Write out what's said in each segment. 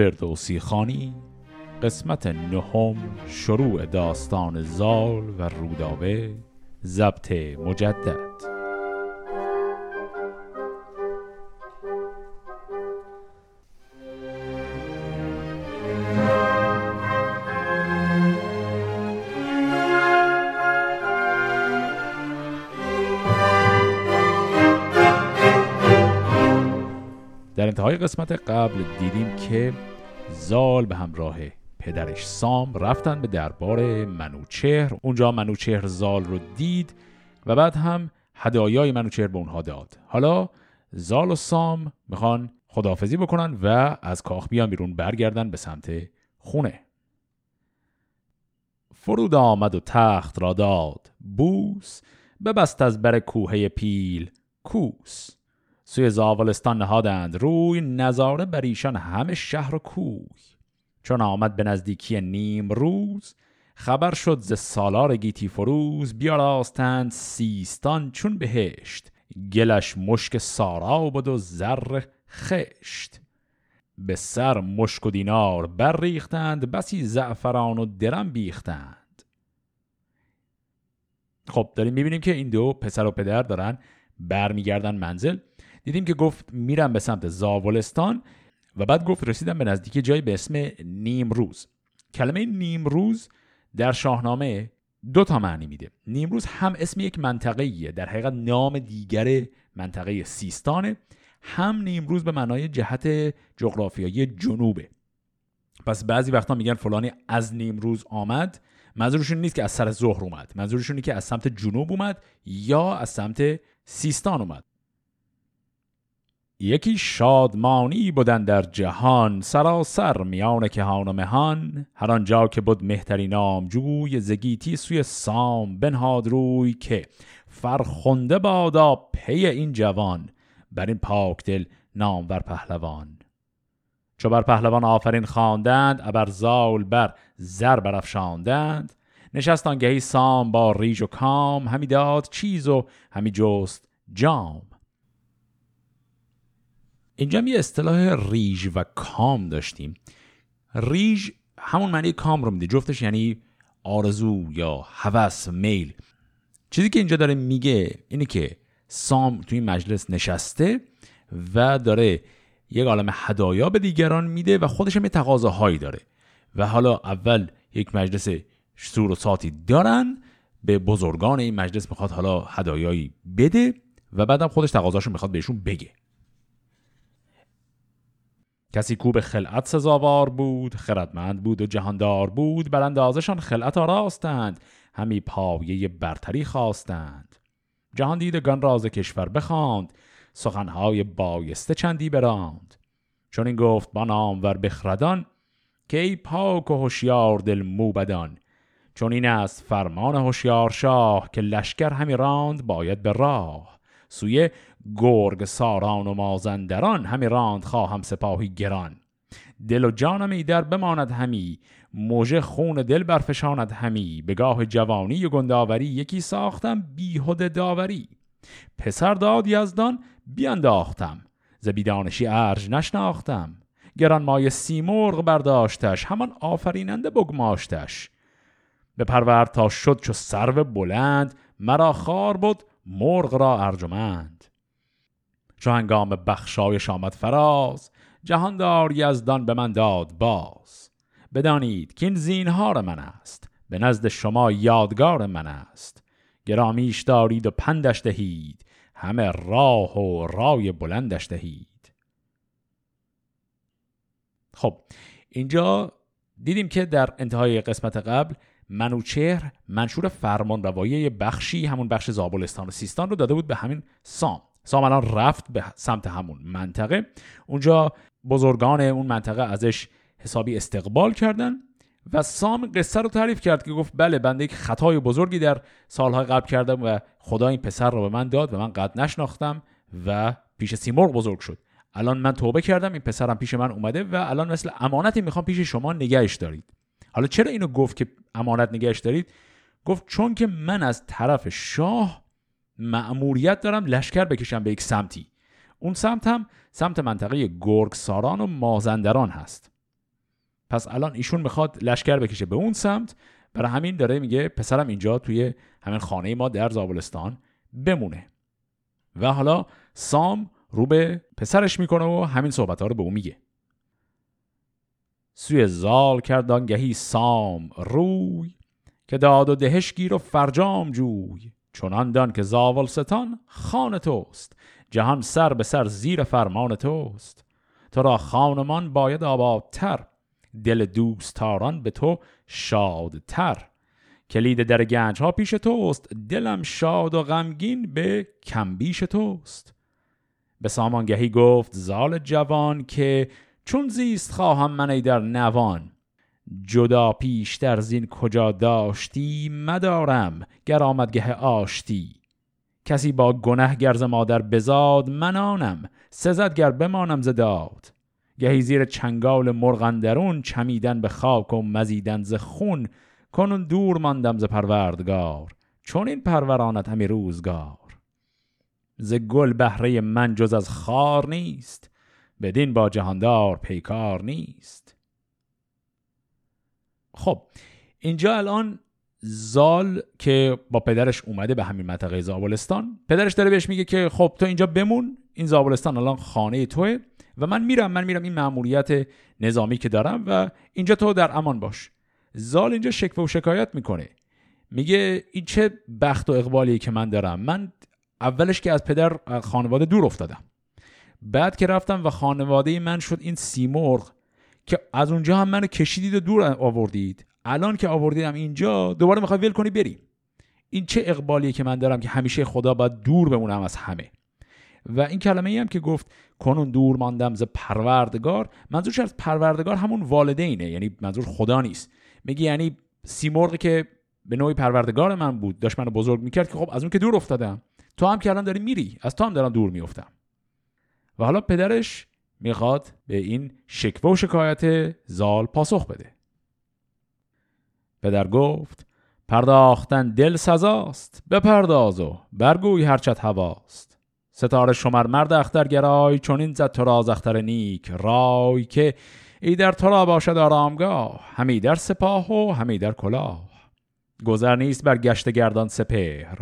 فردوسی خانی قسمت نهم شروع داستان زال و رودابه ضبط مجدد. در انتهای قسمت قبل دیدیم که زال به همراه پدرش سام رفتن به دربار منوچهر. اونجا منوچهر زال رو دید و بعد هم هدایای منوچهر به اونها داد. حالا زال و سام می‌خوان خداحافظی بکنن و از کاخ بیان بیرون برگردن به سمت خونه. فرود آمد و تخت را داد. بوس ببست از بر کوهه پیل کوس. سوی زاولستان نهادند. روی نظاره بر ایشان همه شهر و کوی. چون آمد به نزدیکی نیم روز خبر شد ز سالار گیتی فروز بیاراستند سیستان چون بهشت. گلش مشک سارا بود و زر خشت. به سر مشک و دینار برریختند بسی زعفران و درم بیختند. خب داریم می‌بینیم که این دو پسر و پدر دارن برمیگردن منزل. دیدیم که گفت میرم به سمت زاولستان و بعد گفت رسیدم به نزدیک جایی به اسم نیمروز. کلمه نیمروز در شاهنامه دو تا معنی میده. نیمروز هم اسم یک منطقه ایه در حقیقت نام دیگر منطقه سیستانه. هم نیمروز به معنای جهت جغرافیایی جنوبه. پس بعضی وقتا میگن فلانی از نیمروز آمد منظورشون نیست که از سر ظهر اومد. منظورشون اینه که از سمت جنوب اومد یا از سمت سیستان اومد. یکی شادمانی بودن در جهان سراسر میان کهان و مهان. هر آنجا که بود مهتری نامجوی زگیتی سوی سام بنهاد روی که فرخنده بادا پی این جوان. بر این پاک دل نامور پهلوان. چو بر پهلوان آفرین خواندند ابر زال بر زر برافشاندند. نشست آنگهی سام با ریژ و کام همی داد چیز و همی جست جام. اینجا یه اصطلاح ریژ و کام داشتیم. ریژ همون معنی کام رو میده. جفتش یعنی آرزو یا هوس میل. چیزی که اینجا داره میگه اینه که سام توی مجلس نشسته و داره یک عالم هدایا به دیگران میده و خودش هم یه تقاضاهایی داره. و حالا اول یک مجلس سور و ساتی دارن به بزرگان این مجلس می‌خواد حالا هدایایی بده و بعدم خودش تقاضاشو می‌خواد بهشون بگه. کسی کو به خلعت سزاوار بود خردمند بود و جهاندار بود بر اندازشان خلعت آراستند همی پایه برتری خواستند. جهان دیدگان راز کشور بخواند سخنهای بایسته چندی براند. چون این گفت با نامور بخردان که ای پاک و هوشیار دل موبدان چون این است فرمان هوشیار شاه که لشکر همی راند باید به راه. سوی گرگ ساران و مازندران همی راند خواهم سپاهی گران. دل و جانم ایدر بماند همی موجه خون دل برفشاند همی. به گاه جوانی و گنداوری یکی ساختم بیهد داوری. پسر داد یزدان بیانداختم ز بیدانشی ارج نشناختم. گران مای سیمرغ برداشتش همان آفریننده بگماشتش. به پرور تا شد چو سرو بلند مرا خار بود مرغ را ارجمند. چو هنگام بخشایش آمد فراز. جهاندار یزدان به من داد باز. بدانید که این زینهار من است. به نزد شما یادگار من است. گرامیش دارید و پندش دهید. همه راه و رای بلندش دهید. خب اینجا دیدیم که در انتهای قسمت قبل منوچهر منشور فرمان روایی بخشی همون بخش زابلستان و سیستان رو داده بود به همین سام. سام الان رفت به سمت همون منطقه. اونجا بزرگان اون منطقه ازش حسابی استقبال کردن و سام قصه رو تعریف کرد که گفت بله بنده یک خطای بزرگی در سالهای قبل کردم و خدا این پسر رو به من داد و من قد نشناختم و پیش سیمرغ بزرگ شد. الان من توبه کردم این پسرم پیش من اومده و الان مثل امانتی می‌خوام پیش شما نگهش دارید. حالا چرا اینو گفت که امانت نگهش دارید؟ گفت چون که من از طرف شاه مأموریت دارم لشکر بکشم به یک سمتی. اون سمت هم سمت منطقه گرگ ساران و مازندران هست. پس الان ایشون می‌خواد لشکر بکشه به اون سمت. برای همین داره میگه پسرم اینجا توی همین خانه ما در زابلستان بمونه. و حالا سام رو به پسرش می‌کنه و همین صحبت ها رو به اون میگه. سوی زال گهی سام روی که داد و دهش گیر و فرجام جوی. چنان دان که زاول ستان خان توست جهان سر به سر زیر فرمان توست. تو را خانمان باید آبادتر دل دوستاران به تو شادتر. کلید در گنج ها پیش توست دلم شاد و غمگین به کمبیش توست. به سامانگهی گفت زال جوان که چون زیست خواهم من در نوان جدا پیشتر زین کجا داشتی مدارم گر آمدگه آشتی. کسی با گنه گرز مادر بزاد منانم سزد گر بمانم زداد گهی زیر چنگال مرغندرون چمیدن به خاک و مزیدن ز خون. کنون دور ماندم ز پروردگار چون این پرورانت همی روزگار. ز گل بهره من جز از خار نیست بدین با جهاندار پیکار نیست. خب اینجا الان زال که با پدرش اومده به همین منطقه زابلستان پدرش داره بهش میگه که خب تو اینجا بمون این زابلستان الان خانه توه و من میرم من میرم این مأموریت نظامی که دارم و اینجا تو در امان باش. زال اینجا شکوه و شکایت می‌کنه. میگه این چه بخت و اقبالی که من دارم. من اولش که از پدر خانواده دور افتادم. بعد که رفتم و خانواده من شد این سیمرغ که از اونجا هم منو کشیدید و دور آوردید. الان که آوردیدم اینجا دوباره می‌خوای ول کنی بری. این چه اقبالیه که من دارم که همیشه خدا باید دور بمونم از همه. و این کلمه ای هم که گفت کنون دور ماندم ز پروردگار. منظورش از پروردگار همون والدینه یعنی منظور خدا نیست. میگه یعنی سیمرغی که به نوعی پروردگار من بود داشت منو بزرگ می‌کرد که خب از اون که دور افتادم. تو هم که الان داری میری از تو هم دارم دور میافتم. و حالا پدرش می‌خواد به این شکوه و شکایت زال پاسخ بده. پدر گفت پرداختن دل سزاست بپرداز و برگوی هرچت هواست. ستاره شمر مرد اخترگرای این زد تو راز اختر نیک رای که ای در تو باشد آرامگاه همی در سپاه و همی در کلاه. گذر نیست بر گشت گردان سپهر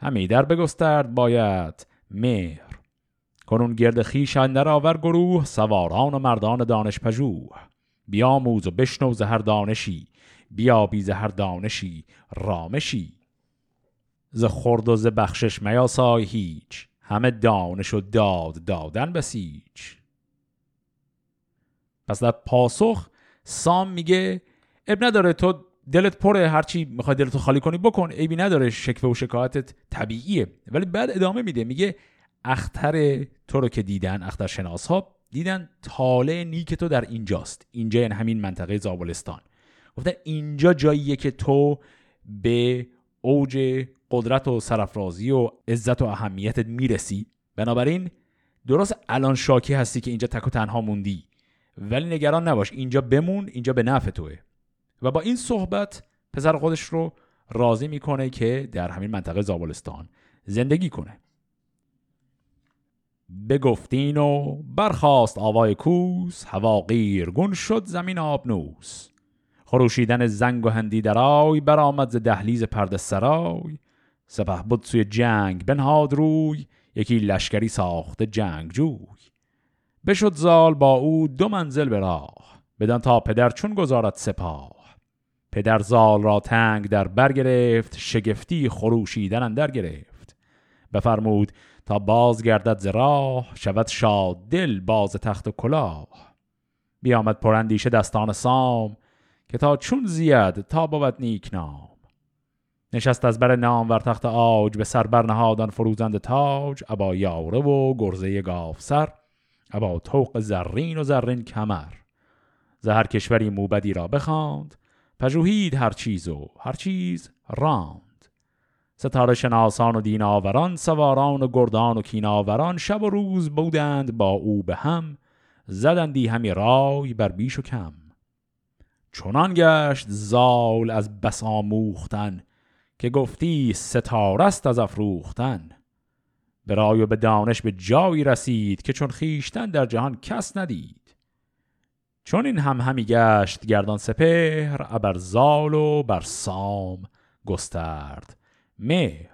همی در بگسترد باید مهر. کنون گرد خیش اندر آور گروه سواران و مردان دانش پژوه. بیاموز و بشنو هر دانشی بیا بی هر دانشی رامشی. ز خرد و ز بخشش میاسای هیچ همه دانش و داد دادن بسیج پس در پاسخ سام میگه اب نداره تو دلت پره هرچی می‌خوای دلتو خالی کنی بکن. عیبی نداره شکوه و شکایتت طبیعیه. ولی بعد ادامه میده میگه اختر تو رو که دیدن اختر شناس ها دیدن تاله نیک تو در اینجاست. اینجا یعنی همین منطقه زابلستان. گفتن اینجا جاییه که تو به اوج قدرت و سرفرازی و عزت و اهمیتت می‌رسی. بنابراین درست الان شاکی هستی که اینجا تک و تنها موندی. ولی نگران نباش اینجا بمون اینجا به نفع توه. و با این صحبت پسر خودش رو راضی می‌کنه که در همین منطقه زابلستان زندگی کنه. بگفتین و برخاست آوای کوس هوا قیرگون شد زمین آبنوس. خروشیدن زنگ و هندی درای برآمد ز دهلیز پرده سرای. سپه بود سوی جنگ بنهاد روی یکی لشکری ساخته جنگ جوی. بشد زال با او دو منزل به راه بدان تا پدر چون گذارد سپاه. پدر زال را تنگ در برگرفت شگفتی خروشیدن اندر گرفت. بفرمود تا باز گردد ز راه شود شاد دل باز تخت و کلاه. بیامد پرندیشه دستان سام که تا چون زید تا بود نیک نام. نشست از بر نام ور تخت آج به سر برنهادان فروزند تاج. ابا یاره و گرزه گاف سر ابا توق زرین و زرین کمر. زهر کشوری موبدی را بخواند پژوهید هر چیز و هر چیز راند ستاره شناسان و دیناوران سواران و گردان و کیناوران شب و روز بودند با او به هم زدندی همی رای بر بیش و کم. چنان گشت زال از بس آموختن که گفتی ستارست از افروختن. به رای و به دانش به جایی رسید که چون خیشتن در جهان کس ندید. چون این هم همی گشت گردان سپهر ابر زال و بر سام گسترد. مهر.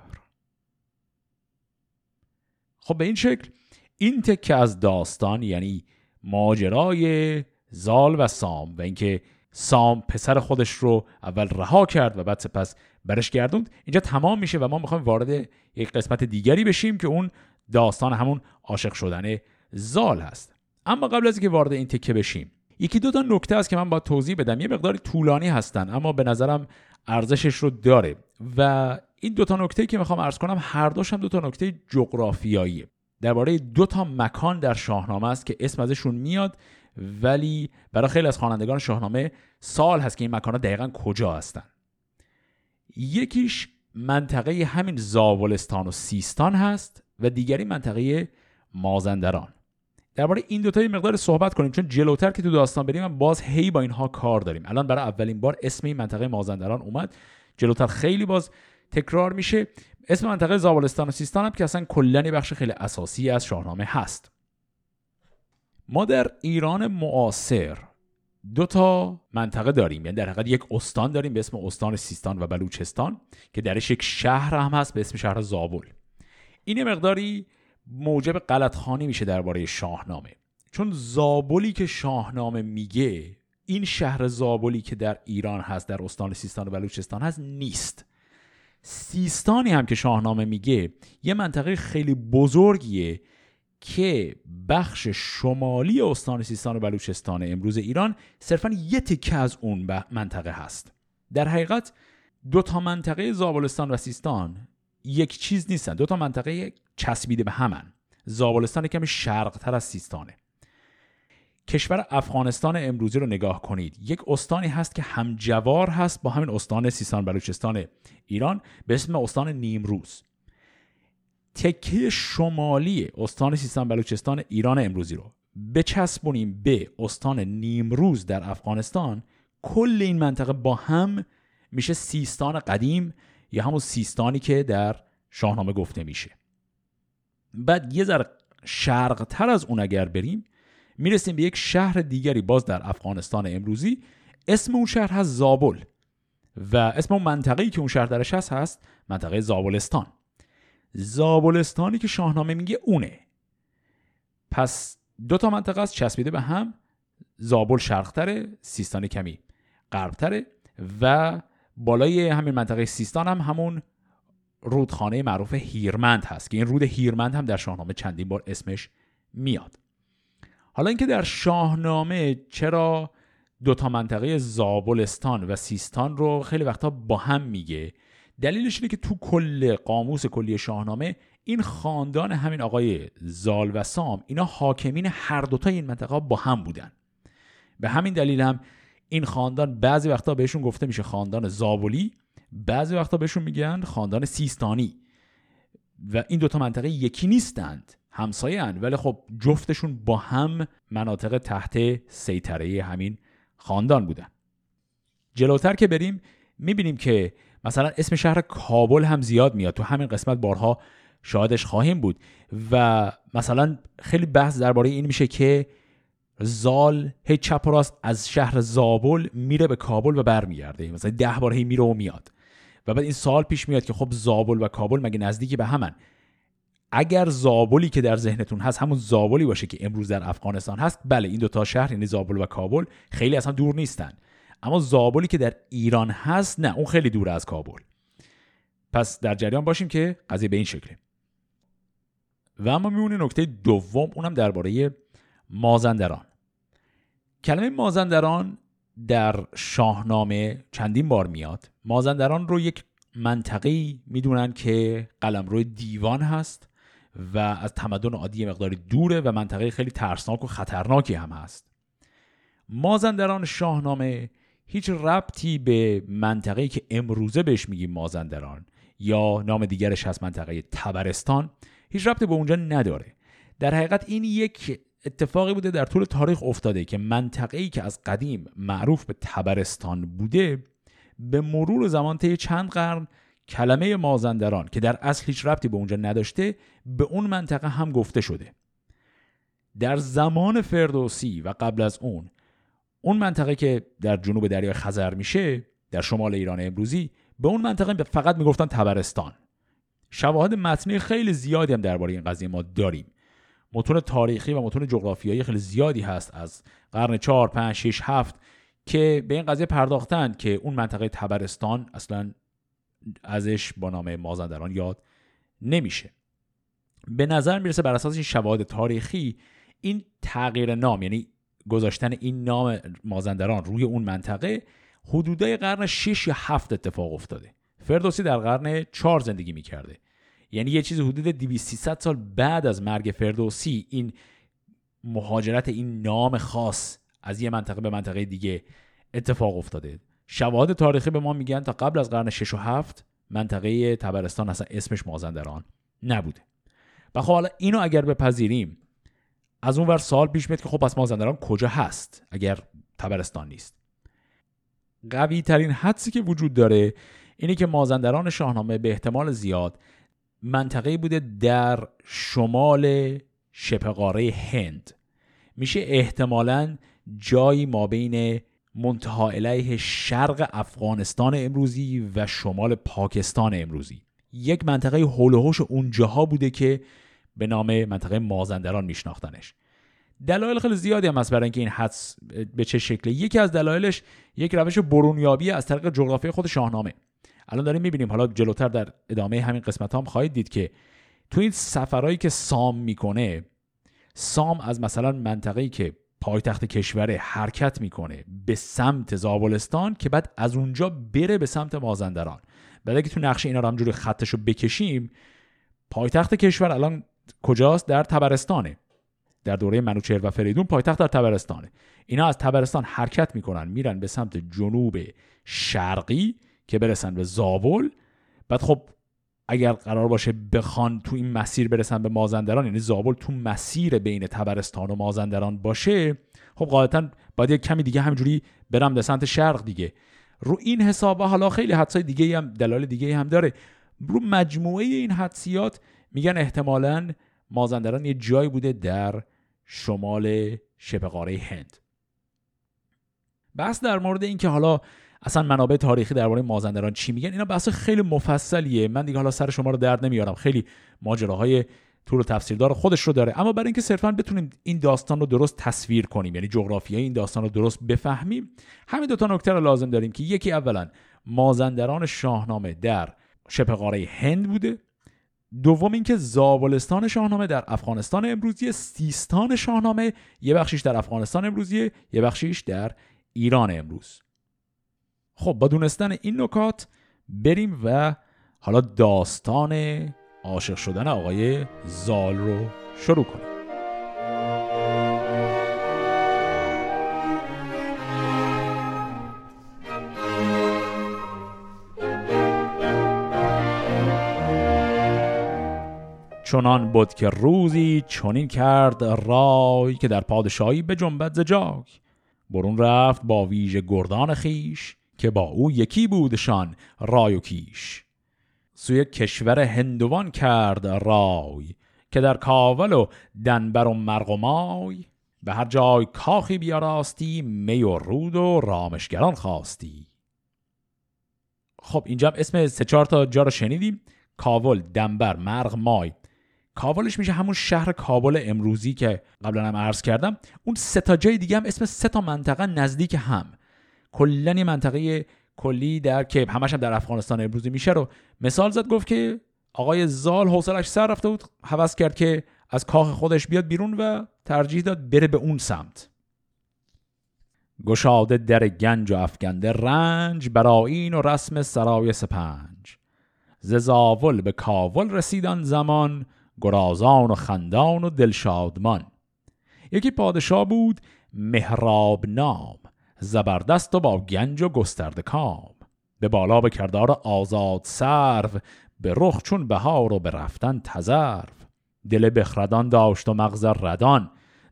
خب به این شکل این تکه از داستان یعنی ماجرای زال و سام و اینکه سام پسر خودش رو اول رها کرد و بعد سپس برش گردوند اینجا تمام میشه و ما می‌خوایم وارد یک قسمت دیگری بشیم که اون داستان همون عاشق شدن زال هست. اما قبل از اینکه وارد این تکه بشیم یکی دو تا نکته است که من با توضیح بدم. یه مقداری طولانی هستن اما به نظرم ارزشش رو داره و این دو تا نکته که می‌خوام عرض کنم هر دوش هم دو تا نکته جغرافیاییه درباره دو تا مکان در شاهنامه است که اسم ازشون میاد ولی برای خیلی از خوانندگان شاهنامه سال هست که این مکان ها دقیقا کجا هستن. یکیش منطقه همین زاولستان و سیستان هست و دیگری منطقه مازندران. درباره این دوتا یه مقدار صحبت کنیم چون جلوتر که تو داستان بریم باز هی با اینها کار داریم. الان برای اولین بار اسم این منطقه مازندران اومد. جلوتر خیلی باز تکرار میشه. اسم منطقه زابلستان و سیستان هم که اصلا کلا بخش خیلی اساسی از شاهنامه هست. ما در ایران معاصر دو تا منطقه داریم. یعنی در حقیقت یک استان داریم به اسم استان سیستان و بلوچستان که درش یک شهر هم هست به اسم شهر زابل. این مقداری موجب غلطخانی میشه درباره شاهنامه. چون زابلی که شاهنامه میگه این شهر زابلی که در ایران هست در استان سیستان و بلوچستان هست نیست. سیستانی هم که شاهنامه میگه یه منطقه خیلی بزرگیه که بخش شمالی استان سیستان و بلوچستان امروز ایران صرفا یه تکه از اون منطقه هست. در حقیقت دو تا منطقه زابلستان و سیستان یک چیز نیستن. دو تا منطقه چسبیده به همن. زابلستان کمی شرقتر از سیستانه. کشور افغانستان امروزی رو نگاه کنید. یک استانی هست که همجوار هست با همین استان سیستان بلوچستان ایران به اسم استان نیمروز. تکه شمالی استان سیستان بلوچستان ایران امروزی رو بچسبونیم به استان نیمروز در افغانستان. کل این منطقه با هم میشه سیستان قدیم یا همون سیستانی که در شاهنامه گفته میشه. بعد یه ذره شرقتر از اون اگر بریم می‌رسیم به یک شهر دیگری باز در افغانستان امروزی. اسم اون شهر هست زابل و اسم اون منطقه‌ای که اون شهر درش هست هست منطقه زابلستان. زابلستانی که شاهنامه میگه اونه. پس دو تا منطقه است چسبیده به هم. زابل شرقتره سیستان کمی غربتره و بالای همین منطقه سیستان هم همون رودخانه معروف هیرمند هست که این رود هیرمند هم در شاهنامه چندین بار اسمش میاد. حالا اینکه در شاهنامه چرا دو تا منطقه زابلستان و سیستان رو خیلی وقتا با هم میگه دلیلش اینه که تو کل قاموس کلی شاهنامه این خاندان همین آقای زال و سام اینا حاکمین هر دوتا این منطقه با هم بودن. به همین دلیل هم این خاندان بعضی وقتا بهشون گفته میشه خاندان زابلی بعضی وقتا بهشون میگن خاندان سیستانی. و این دوتا منطقه یکی نیستند. همسایه ولی خب جفتشون با هم مناطق تحت سیطره همین خاندان بودن. جلوتر که بریم می‌بینیم که مثلا اسم شهر کابل هم زیاد میاد. تو همین قسمت بارها شاهدش خواهیم بود. و مثلا خیلی بحث درباره این میشه که زال هی چپ و راست از شهر زابل میره به کابل و برمیگرده. مثلا ده بار هی میره و میاد. و بعد این سال پیش میاد که خب زابل و کابل مگه نزدیکی به همن؟ اگر زابلی که در ذهنتون هست همون زابلی باشه که امروز در افغانستان هست بله این دوتا شهر یعنی زابل و کابل خیلی اصلا دور نیستن. اما زابلی که در ایران هست نه اون خیلی دور از کابل. پس در جریان باشیم که قضیه به این شکله. و اما میمونه نکته دوم اونم درباره مازندران. کلمه مازندران در شاهنامه چندین بار میاد. مازندران رو یک منطقی می‌دونن که قلمرو دیوان هست. و از تمدن عادی مقداری دوره و منطقه خیلی ترسناک و خطرناکی هم هست. مازندران شاهنامه هیچ ربطی به منطقه‌ای که امروزه بهش میگیم مازندران یا نام دیگرش هست منطقه تبرستان هیچ ربطی به اونجا نداره. در حقیقت این یک اتفاقی بوده در طول تاریخ افتاده که منطقه‌ای که از قدیم معروف به تبرستان بوده به مرور زمان طی چند قرن کلمه مازندران که در اصل هیچ ربطی به اونجا نداشته به اون منطقه هم گفته شده. در زمان فردوسی و قبل از اون اون منطقه که در جنوب دریای خزر میشه در شمال ایران امروزی به اون منطقه فقط می‌گفتن تبرستان. شواهد متنی خیلی زیادی هم درباره این قضیه ما داریم. متون تاریخی و متون جغرافیایی خیلی زیادی هست از قرن 4 5 6 7 که به این قضیه پرداختند که اون منطقه تبرستان اصلا ازش با نام مازندران یاد نمیشه. به نظر می‌رسه بر اساس این شواهد تاریخی این تغییر نام یعنی گذاشتن این نام مازندران روی اون منطقه حدودای قرن 6 یا 7 اتفاق افتاده. فردوسی در قرن 4 زندگی می‌کرده. یعنی یه چیز حدود 200 سال بعد از مرگ فردوسی این مهاجرت این نام خاص از یه منطقه به منطقه دیگه اتفاق افتاده. شواهد تاریخی به ما میگن تا قبل از قرن 6 و 7 منطقه تبرستان اصلا اسمش مازندران نبوده. و خب حالا اینو اگر بپذیریم از اون ور سال پیش میاد که خب پس مازندران کجا هست اگر تبرستان نیست؟ قوی ترین حدسی که وجود داره اینه که مازندران شاهنامه به احتمال زیاد منطقه بوده در شمال شبه هند. میشه احتمالا جایی ما بین منتها علیه شرق افغانستان امروزی و شمال پاکستان امروزی. یک منطقه هول اونجاها بوده که به نام منطقه مازندران میشناختنش. دلایل خیلی زیادی هم هست برای اینکه این حدس به چه شکلی. یکی از دلایلش یک روش برونیابی از طریق جغرافی خود شاهنامه. الان داریم می‌بینیم حالا جلوتر در ادامه همین قسمت هم خواهید دید که تو این سفرهایی که سام می‌کنه سام از مثلا منطقه‌ای که پایتخت کشور حرکت می‌کنه به سمت زابلستان که بعد از اونجا بره به سمت مازندران. بعد اگه تو نقشه اینا رو همجوری خطش رو بکشیم پایتخت کشور الان کجاست؟ در تبرستانه. در دوره منوچهر و فریدون پایتخت در تبرستانه. اینا از تبرستان حرکت می‌کنن میرن به سمت جنوب شرقی که برسن به زابل. بعد خب اگر قرار باشه بخوان تو این مسیر برسن به مازندران یعنی زابل تو مسیر بین تبرستان و مازندران باشه خب قاعدتا باید یک کمی دیگه همجوری برم به سمت شرق دیگه. رو این حساب حالا خیلی حدسای دیگه هم دلایل دیگه هم داره. رو مجموعه این حدسیات میگن احتمالا مازندران یه جایی بوده در شمال شبه قاره هند. بس در مورد اینکه حالا اصلا منابع تاریخی درباره مازندران چی میگن؟ اینا بحث خیلی مفصلیه. من دیگه حالا سر شما رو درد نمیارم. خیلی ماجراهای طور و تفسیردار خودش رو داره. اما برای اینکه صرفا بتونیم این داستان رو درست تصویر کنیم یعنی جغرافیای این داستان رو درست بفهمیم همین دو تا نکته رو لازم داریم که یکی اولا مازندران شاهنامه در شبه قاره هند بوده. دوم اینکه زابلستان شاهنامه در افغانستان امروزی سیستان شاهنامه یه بخشیش در افغانستان امروزی یه بخشیش در ایران امروز. خب با دونستن این نکات بریم و حالا داستان عاشق شدن آقای زال رو شروع کنیم. چنان بود که روزی چنین کرد رای که در پادشاهی به جنبت زجاگ برون رفت با ویژه گردان خیش که با او یکی بودشان رای و کیش. سوی کشور هندوان کرد رای که در کاول و دنبر و مرغ و مای به هر جای کاخی بیاراستی می و رود و رامشگران خواستی. خب اینجا اسم سه چهار تا جا رو شنیدیم. کاول دنبر مرغ مای. کابلش میشه همون شهر کابل امروزی که قبلا هم عرض کردم. اون سه تا جای دیگه هم اسم سه تا منطقه نزدیک هم. کلا منطقه کلی در که همش هم در افغانستان امروزی میشه رو مثال زد گفت که آقای زال حوصلش سر رفته بود حوض کرد که از کاخ خودش بیاد بیرون و ترجیح داد بره به اون سمت. گشاده در گنج و افگنده رنج برای و رسم سرای سپنج. ز زاول به کاول رسیدن زمان گرازان و خندان و دلشادمان. یکی پادشاه بود مهراب نام. زبردست و با گنج و گسترده کام. به بالا به کردار آزاد سرو به رخ چون بهار و به رفتن تزرف دل بخردان داشت و مغز ردان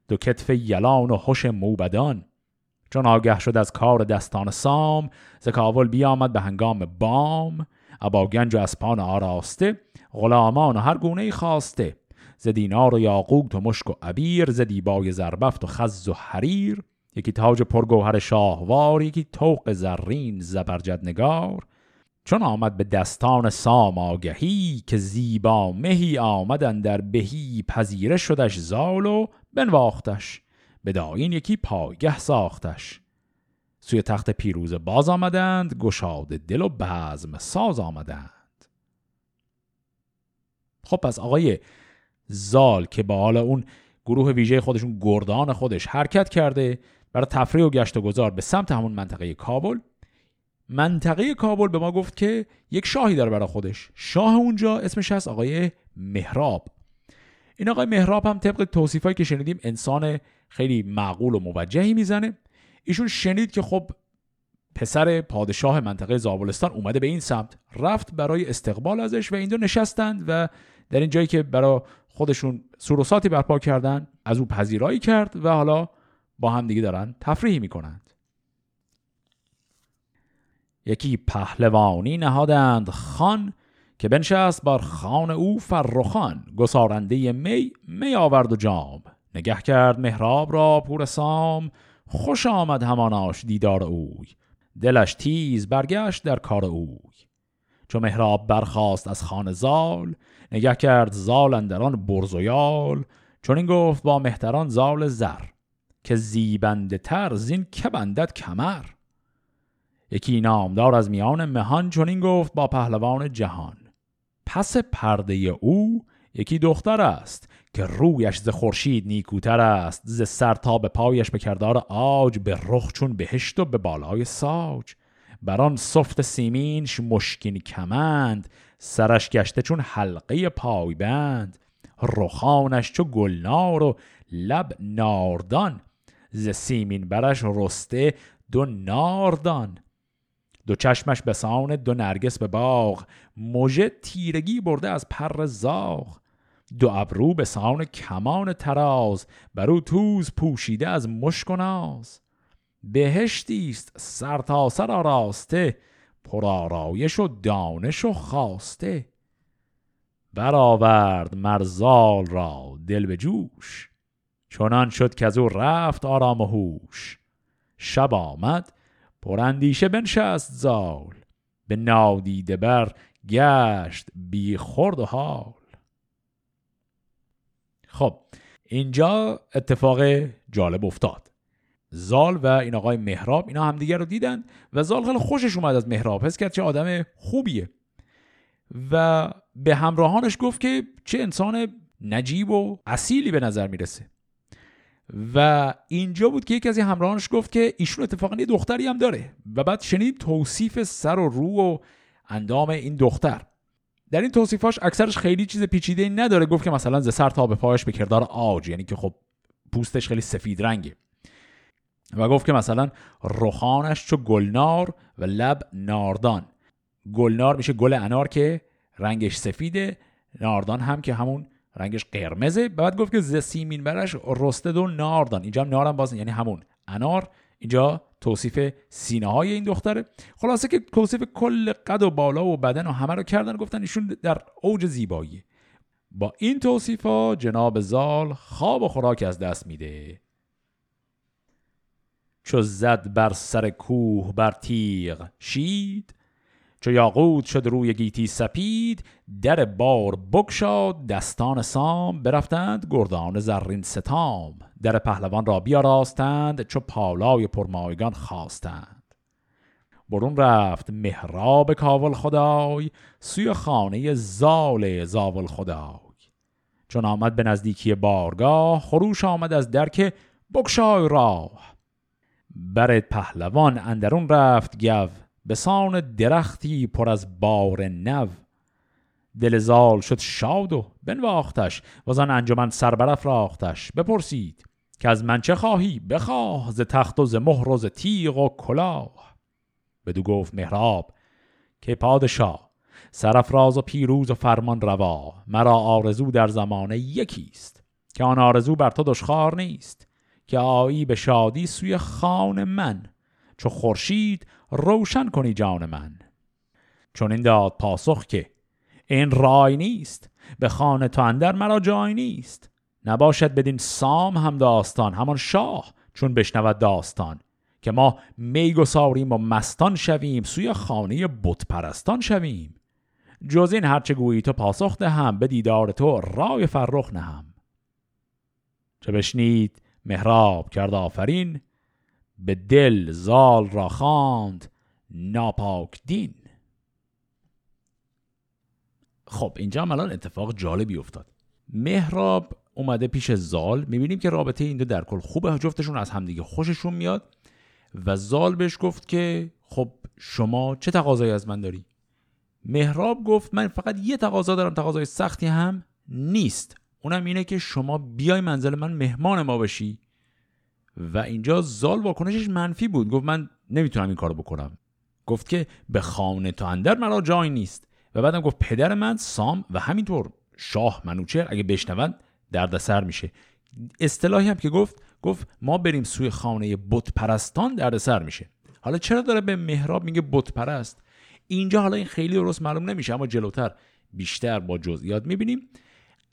دو کتف یلان و هوش موبدان. چون آگه شد از کار دستان سام ز کاول بیامد به هنگام بام. ابا گنج و اسپان آراسته غلامان و هر گونه خواسته. ز دینار و یاقوت و مشک و عبیر ز دیبای زربفت و خز و حریر. یکی تاج پرگوهر شاهوار یکی توق زرین زبرجد نگار چون آمد به دستان سام آگهی که زیبا مهی آمدن در بهی پذیره شدش زال و بنواختش. به داین یکی پایگه ساختش. سوی تخت پیروز باز آمدند گشاد دل و بزم ساز آمدند. خب پس آقای زال که با حال اون گروه ویژه خودشون گردان خودش حرکت کرده برای تفریح و گشت و گذار به سمت همون منطقه کابل. منطقه کابل به ما گفت که یک شاهی داره برای خودش. شاه اونجا اسمش هست آقای مهراب. این آقای مهراب هم طبق توصیفایی که شنیدیم انسان خیلی معقول و موجهی می‌زنه. ایشون شنید که خب پسر پادشاه منطقه زابلستان اومده به این سمت رفت برای استقبال ازش و این دو نشستند و در این جایی که برای خودشون سروساتی برپا کردن از او پذیرایی کرد و حالا با هم دیگه دارن تفریحی می‌کنند. یکی پهلوانی نهادند خان که بنشست بر خان او فرخان گسارنده می می آورد و جام. نگه کرد مهراب را پور سام خوش آمد هماناش دیدار اوی. دلش تیز برگشت در کار اوی. چو مهراب برخاست از خان زال نگه کرد زال اندران برز و یال. چون این گفت با مهتران زال زر. که زیبنده تر زین که بندد کمر. یکی نامدار از میان مهان چون این گفت با پهلوان جهان پس پرده او یکی دختر است که رویش ز خورشید نیکوتر است ز سر تا به پایش به کردار آج به رخ چون بهشت و به بالای ساج. بران صفت سیمینش مشکین کمند سرش گشته چون حلقه پایبند. رخانش چو گلنار و لب ناردان ز سیمین برش رسته دو ناردان. دو چشمش به سان دو نرگس به باغ. موژه تیرگی برده از پر زاغ. دو ابرو به سان کمان تراز برو توز پوشیده از مشک و ناز. بهشتی است سر تا سر آراسته. پرآرایش و دانش و خواسته. برآورد مرزال را دل به جوش. چنان شد که از او رفت آرام و هوش. شب آمد پراندیشه بنشست زال به نادیده بر گشت بی خورد و حال. خب اینجا اتفاق جالب افتاد. زال و این آقای مهراب اینا همدیگه رو دیدن و زال خیلی خوشش اومد از مهراب حس کرد چه آدم خوبیه. و به همراهانش گفت که چه انسان نجیب و اصیلی به نظر می‌رسه. و اینجا بود که یکی از همراهانش گفت که ایشون اتفاقا یه دختری هم داره. و بعد شنید توصیف سر و رو و اندام این دختر. در این توصیفاش اکثرش خیلی چیز پیچیده نداره. گفت که مثلا ز سر تا به پایش به کردار آج یعنی که خب پوستش خیلی سفید رنگه. و گفت که مثلا رخانش چو گلنار و لب ناردان. گلنار میشه گل انار که رنگش سفیده ناردان هم که همون رنگش قرمزه. بعد گفت که ز سیمین برش رسته دو ناردان. اینجا هم نارم باز یعنی همون. انار. اینجا توصیف سینه های این دختره. خلاصه که توصیف کل قد و بالا و بدن و همه رو کردن. گفتن ایشون در اوج زیبایی. با این توصیف ها جناب زال خواب و خوراک از دست میده. چو زد بر سر کوه بر تیغ شید چو یاقوت شد روی گیتی سپید در بار بکشاد دستان سام. برفتند گردان زرین ستام. در پهلوان را بیاراستند چو پالای پرمایگان خواستند. برون رفت مهراب کاول خدای سوی خانه زال زاول خدای. چون آمد به نزدیکی بارگاه خروش آمد از درک بکشای راه. بر پهلوان اندرون رفت گو به سان درختی پر از بار نو. دل زال شد شاد و بنواختش و آن انجمن سربرف راختش بپرسید که از من چه خواهی؟ بخواه ز تخت و ز مهر و ز تیغ و کلاه. بدو گفت مهراب که پادشاه سرفراز و پیروز و فرمان روا مرا آرزو در زمانه یکیست که آن آرزو بر تو دشخار نیست که آیی به شادی سوی خان من. چو خورشید روشن کنی جان من. چون این داد پاسخ که این رای نیست. به خانه تو اندر مرا جای نیست. نباشد بدین سام هم داستان همان شاه چون بشنود داستان. که ما میگساریم و مستان شویم سوی خانه بت پرستان شویم. جز این هرچه گویی تو پاسخ دهم به دیدار تو رای فرخ نهم. چه بشنید؟ مهراب کرد آفرین. به دل زال را خواند ناپاک دین. خب اینجا هم الان اتفاق جالبی افتاد. مهراب اومده پیش زال. می‌بینیم که رابطه این دو در کل خوبه. جفتشون از همدیگه خوششون میاد. و زال بهش گفت که خب شما چه تقاضایی از من داری؟ مهراب گفت من فقط یه تقاضا دارم. تقاضای سختی هم نیست. اونم اینه که شما بیای منزل من مهمان ما بشی. و اینجا زال واکنشش منفی بود. گفت من نمی‌تونم این کارو بکنم. گفت که به خانه تو اندر مرا جای نیست. و بعدم گفت پدر من سام و همینطور شاه منوچهر اگه بشنوند دردسر میشه. اصطلاحی هم که گفت گفت ما بریم سوی خانه بت پرستان دردسر میشه. حالا چرا داره به مهراب میگه بت پرست اینجا حالا این خیلی درست معلوم نمیشه اما جلوتر بیشتر با جزئیات می‌بینیم.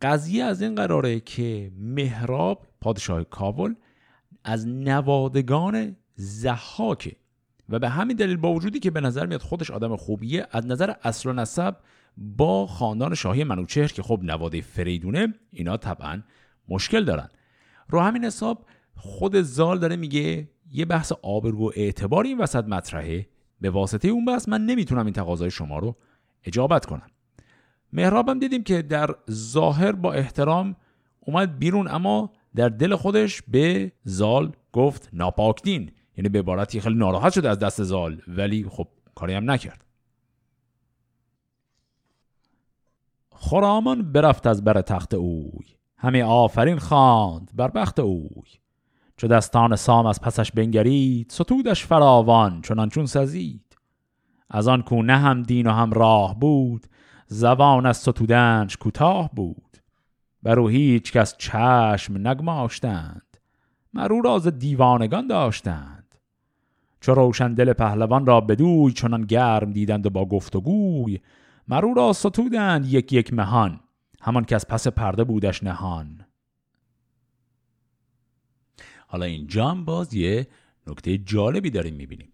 قضیه از این قراره که مهراب پادشاه کابل از نوادگان زحاکه و به همین دلیل با وجودی که به نظر میاد خودش آدم خوبیه از نظر اصل و نسب با خاندان شاهی منوچهر که خب نواده فریدونه اینا طبعا مشکل دارن. رو همین حساب خود زال داره میگه یه بحث آبرو و اعتبار این وسط مطرحه. به واسطه اون بحث من نمی‌تونم این تقاضای شما رو اجابت کنم. مهرابم دیدیم که در ظاهر با احترام اومد بیرون اما در دل خودش به زال گفت ناپاک دین. یعنی به عبارتی خیلی ناراحت شده از دست زال ولی خب کاری هم نکرد. خرامان برفت از بر تخت اوی. همه آفرین خواند بر بخت اوی. چو دستان سام از پسش بنگرید ستودش فراوان چنان چون سزید. از آن کو نه هم دین و هم راه بود زبان از ستودنش کوتاه بود. بر هیچ کس چشم نگماشتند. مرو راز دیوانگان داشتند. چو روشن دل پهلوان را بدوی چنان گرم دیدند و با گفتگوی مرو را ستودند یک یک مهان. همان که از پس پرده بودش نهان. حالا اینجا هم باز یه نکته جالبی داریم می‌بینیم.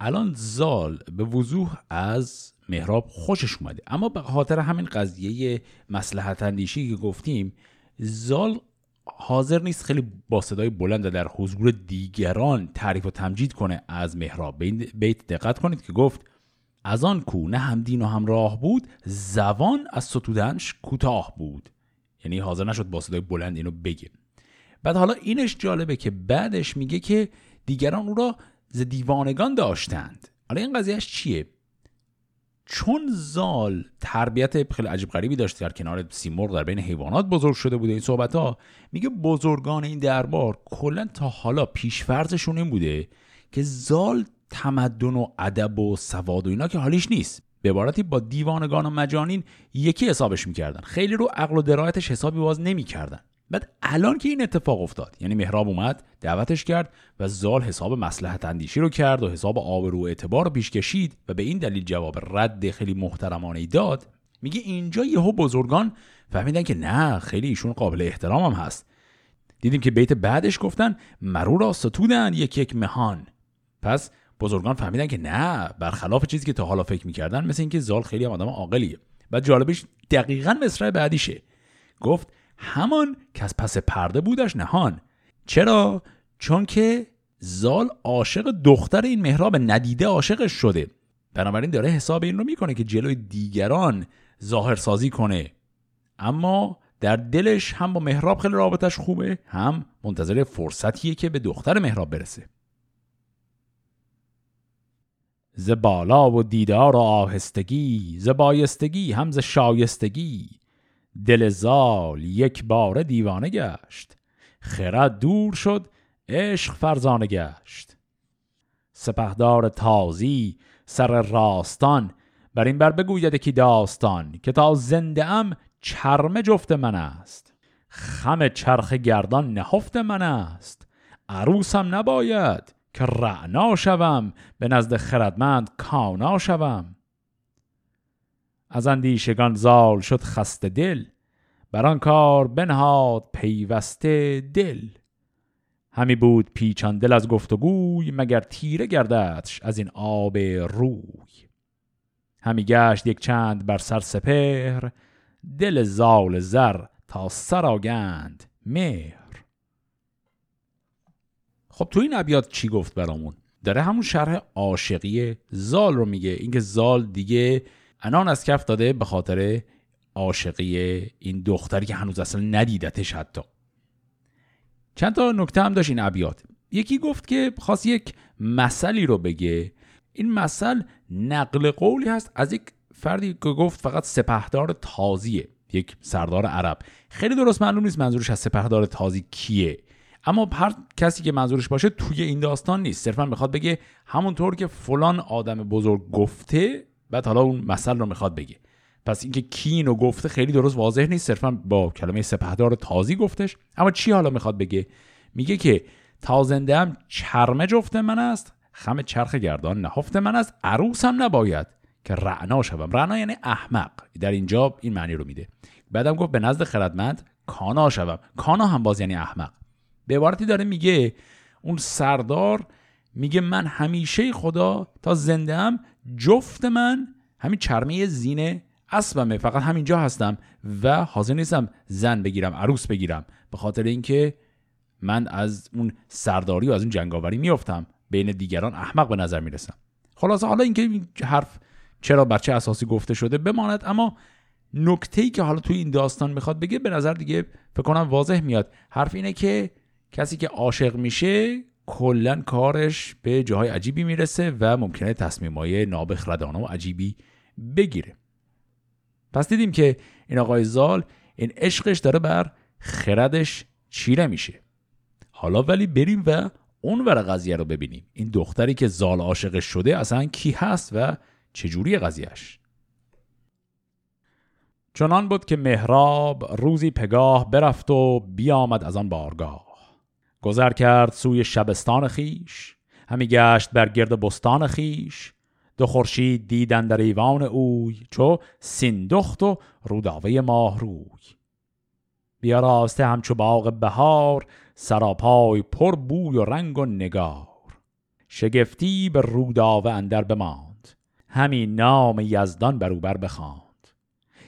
الان زال به وضوح از مهراب خوشش اومده. اما به خاطر همین قضیه مسلحت اندیشی که گفتیم زال حاضر نیست خیلی با صدای بلند در حضور دیگران تعریف و تمجید کنه از مهراب به بیت دقت کنید که گفت از آن کو نه هم دین و هم راه بود زبان از ستودنش کوتاه بود. یعنی حاضر نشد با صدای بلند اینو بگه. بعد حالا اینش جالبه که بعدش میگه که دیگران او را ز دیوانگان داشتند. حالا این قضیهش چیه؟ چون زال تربیت خیلی عجیب غریبی داشت در کنار سیمرغ در بین حیوانات بزرگ شده بوده این صحبت ها میگه بزرگان این دربار کلا تا حالا پیشفرزشون این بوده که زال تمدن و ادب و سواد و اینا که حالیش نیست. به عبارتی با دیوانگان و مجانین یکی حسابش می‌کردن. خیلی رو عقل و درایتش حسابی باز نمی‌کردن. بعد الان که این اتفاق افتاد یعنی مهراب اومد دعوتش کرد و زال حساب مسلحت اندیشی رو کرد و حساب آبرو و اعتبار رو پیش کشید و به این دلیل جواب رد خیلی محترمانه ای داد. میگه اینجا یهو بزرگان فهمیدن که نه خیلی ایشون قابل احترام هم هست. دیدیم که بیت بعدش گفتن مرو را ستودن یک یک مهان. پس بزرگان فهمیدن که نه برخلاف چیزی که تا حالا فکر می‌کردن مثل اینکه زال خیلی هم آدم عاقلیه. بعد جالبش دقیقا مصرع بعدیشه. گفت همان که از پس پرده بودش نهان. چرا؟ چون که زال عاشق دختر این مهراب ندیده عاشقش شده. بنابراین داره حساب این رو می‌کنه که جلوی دیگران ظاهر سازی کنه. اما در دلش هم با مهراب خیلی رابطش خوبه هم منتظر فرصتیه که به دختر مهراب برسه. ز بالا و دیدار و آهستگی ز بایستگی هم ز شایستگی. دل زال یک بار دیوانه گشت. خرد دور شد عشق فرزانه گشت. سپهدار تازی سر راستان بر این بر بگوید کی داستان که تا زنده ام چرم جفت من است. خم چرخ گردان نهفت من است. عروسم نباید که رعنا شوم به نزد خردمند کانا شوم. از اندیشگان زال شد خسته دل بر آن کار بنهاد پیوسته دل. همی بود پیچان دل از گفتگوی مگر تیره گرددش از این آب روی. همی گشت یک چند بر سر سپهر دل زال زر تا سر آگند مهر. خب تو این ابیات چی گفت برامون؟ داره همون شرح عاشقی زال رو میگه. اینکه زال دیگه انان از کف داده به خاطر عاشقی این دختری که هنوز اصلا ندیدتش حتی. چند تا نکته هم داشت این ابیات. یکی گفت که خواست یک مسئله رو بگه. این مثل نقل قولی هست از یک فردی که گفت فقط سپهدار تازیه یک سردار عرب. خیلی درست معلوم نیست منظورش از سپهدار تازی کیه. اما هر کسی که منظورش باشه توی این داستان نیست. صرفا می‌خواد بگه همونطور که فلان آدم بزرگ گفته بعد حالا اون مثل رو می‌خواد بگه. پس اینکه کی اینو گفته خیلی درست واضح نیست. صرفا با کلمه سپهدار تازی گفتش. اما چی حالا می‌خواد بگه؟ میگه که تازنده هم چرمه جفت من است خم چرخ گردان نهفت من است عروسم نباید که رعنا شوم. رعنا یعنی احمق. در اینجا این معنی رو میده. بعدم گفت به نزد خردمند کانا شوم. کانا هم باز یعنی احمق. به عبارتی داره میگه اون سردار میگه من همیشه خدا تا زنده هم جفت من همین چرمه زینه اسبمه فقط همینجا هستم و حاضر نیستم زن بگیرم عروس بگیرم. به خاطر اینکه من از اون سرداری و از اون جنگاوری میافتم. بین دیگران احمق به نظر می‌رسم. خلاصه حالا اینکه این حرف چرا بر چه اساسی گفته شده بماند اما نکته ای که حالا توی این داستان می‌خواد بگه به نظر دیگه فکر کنم واضح میاد. حرف اینه که کسی که عاشق میشه کلا کارش به جاهای عجیبی می‌رسه و ممکنه تصمیمای نابخردانه و عجیبی بگیره. پس دیدیم که این آقای زال این عشقش داره بر خردش چیره میشه. حالا ولی بریم و اون ور قضیه رو ببینیم. این دختری که زال عاشق شده اصلا کی هست و چجوری قضیهش چنان بود که مهراب روزی پگاه برفت و بیامد از آن بارگاه. گذر کرد سوی شبستان خیش همی گشت بر گرد بستان خیش. دو خورشید دیدن در ایوان اوی چو سیندخت و روداوه ماه روی. بیاراسته همچو باغ بهار سراپای پر بوی و رنگ و نگار. شگفتی به روداوه اندر بماند همین نام یزدان بروبر بخواند.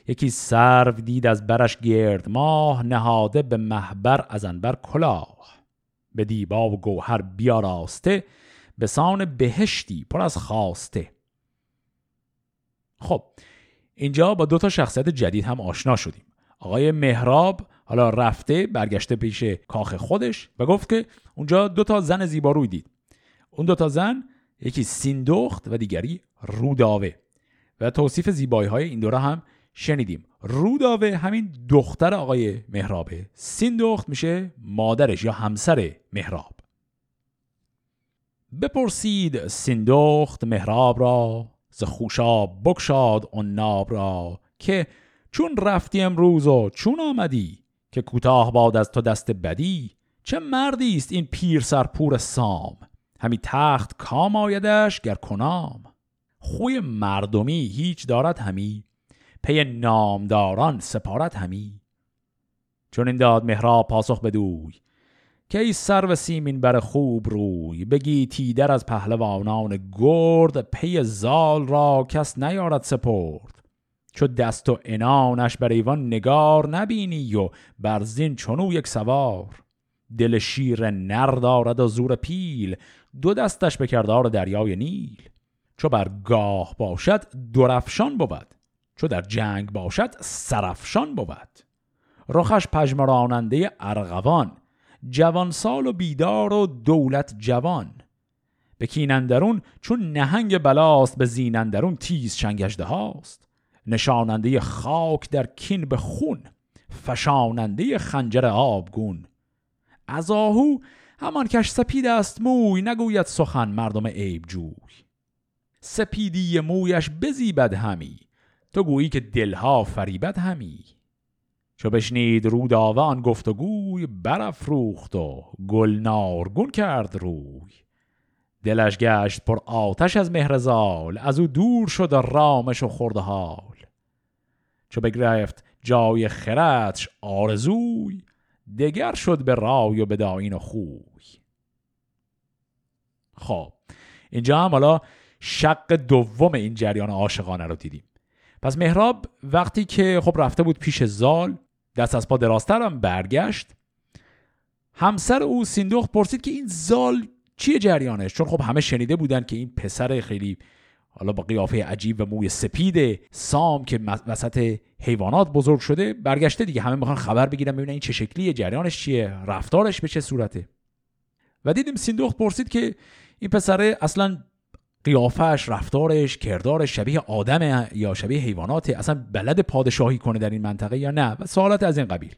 یکی سرو دید از برش گرد ماه نهاده به محبر از انبر کلاه. به دیبا و گوهر بیاراسته به سان بهشتی پر از خواسته خب اینجا با دو تا شخصیت جدید هم آشنا شدیم. آقای مهراب حالا رفته برگشته پیش کاخ خودش و گفت که اونجا دو تا زن زیباروی دید. اون دو تا زن یکی سیندخت و دیگری روداوه. و توصیف زیبایی های این دوره هم شنیدیم. روداوه همین دختر آقای مهرابه سیندخت میشه مادرش یا همسر مهراب. بپرسید سیندخت مهراب را ز خوشاب بکشاد ناب را که چون رفتی امروز و چون آمدی که کوتاه باد از تو دست بدی چه مردی است این پیر سرپور سام؟ همی تخت کام آیدش گر کنام. خوی مردمی هیچ دارد همی پی نامداران سپارت همی. چون این داد مهراب پاسخ بدوی که ای سر و سیمین بر خوب روی بگی تیدر از پهلوانان گرد پی زال را کس نیارد سپرد. چو دست و انانش بر ایوان نگار نبینی و بر زین چونو یک سوار. دل شیر نر دارد و زور پیل دو دستش به کردار دریای نیل. چو بر گاه باشد درفشان بود. چو در جنگ باشد سرفشان بود. رخش پژمراننده ارغوان جوان سال و بیدار و دولت جوان. به کینندرون چون نهنگ بلاست به زینندرون تیز چنگشده هاست. نشاننده خاک در کین به خون فشاننده خنجر آبگون. از آهو همان کش سپید است موی نگوید سخن مردم عیب جوی. سپیدی مویش بزیبد همی. تو گویی که دلها فریبد همی. چو بشنید روداوه آن گفتگوی برافروخت و گلنارگون کرد روی. دلش گشت پر آتش از مهرزال از او دور شد رامش و خورده حال. چو بگرفت جای خردش آرزوی دگر شد به رای و به داین و خوی. خب اینجا هم حالا شق دوم این جریان عاشقانه رو دیدیم. پس مهراب وقتی که خب رفته بود پیش زال دست از پا دراستر هم برگشت. همسر او سیندوخ پرسید که این زال چیه جریانش؟ چون خب همه شنیده بودن که این پسر خیلی حالا با قیافه عجیب و موی سپید سام که وسط حیوانات بزرگ شده برگشته دیگه. همه می‌خوان خبر بگیرن ببینن این چه شکلیه جریانش چیه رفتارش به چه صورته. و دیدیم سیندوخت پرسید که این پسره اصلا قیافش رفتارش کردارش شبیه آدم یا شبیه حیوانات اصلا بلد پادشاهی کنه در این منطقه یا نه؟ و سوالات از این قبیل.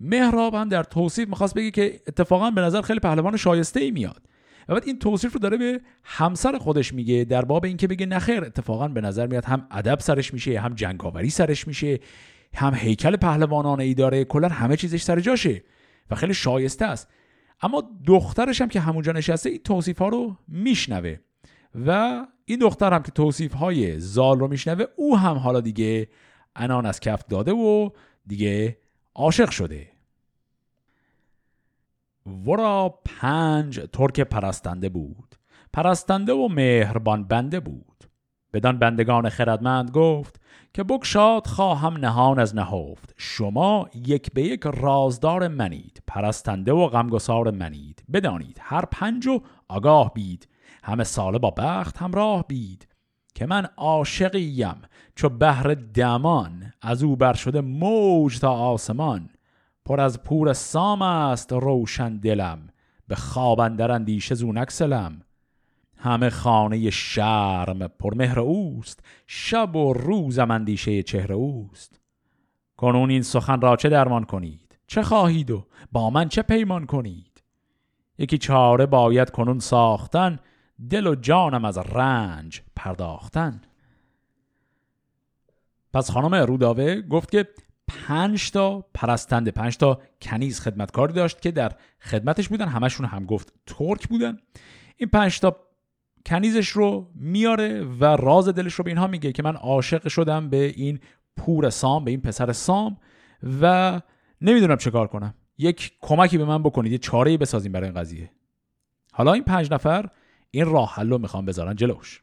مهراب هم در توصیف می‌خواست بگه که اتفاقا به نظر خیلی پهلوان شایسته ای میاد. و بعد این توصیف رو داره به همسر خودش میگه در باب اینکه بگه نخیر اتفاقا به نظر میاد هم ادب سرش میشه هم جنگاوری سرش میشه هم هیکل پهلوانانه ای داره. کلا همه چیزش سر جاشه و خیلی شایسته است. اما دخترش هم که همونجا نشسته این توصیف ها رو میشنوه. و این دختر هم که توصیف های زال رو میشنوه او هم حالا دیگه انان از کف داده و دیگه عاشق شده. ورا پنج ترک پرستنده بود. پرستنده و مهربان بنده بود. بدان بندگان خردمند گفت که بکشاد خواهم نهان از نهفت. شما یک به یک رازدار منید. پرستنده و غمگسار منید. بدانید هر پنج و آگاه بید. همه ساله با بخت همراه بید که من عاشقیم چو بهر دمان از او بر شده موج تا آسمان. پر از پور سام است روشن دلم به خواب اندر اندیشه زونک سلم. همه خانه شرم پر مهر اوست شب و روزم اندیشه چهره اوست. کنون این سخن را چه درمان کنید؟ چه خواهید و با من چه پیمان کنید؟ یکی چاره باید کنون ساختن دل و جانم از رنج پرداختن. پس خانم روداوه گفت که پنج تا پرستنده پنج تا کنیز خدمتکاری داشت که در خدمتش بودن. همشون هم گفت ترک بودن. این پنج تا کنیزش رو میاره و راز دلش رو به اینها میگه که من عاشق شدم به این پور سام به این پسر سام و نمی‌دونم چه کار کنم. یک کمکی به من بکنید یه چاره بسازیم برای این قضیه. حالا این پنج نفر این راه حل رو می‌خوام بذارن جلوش.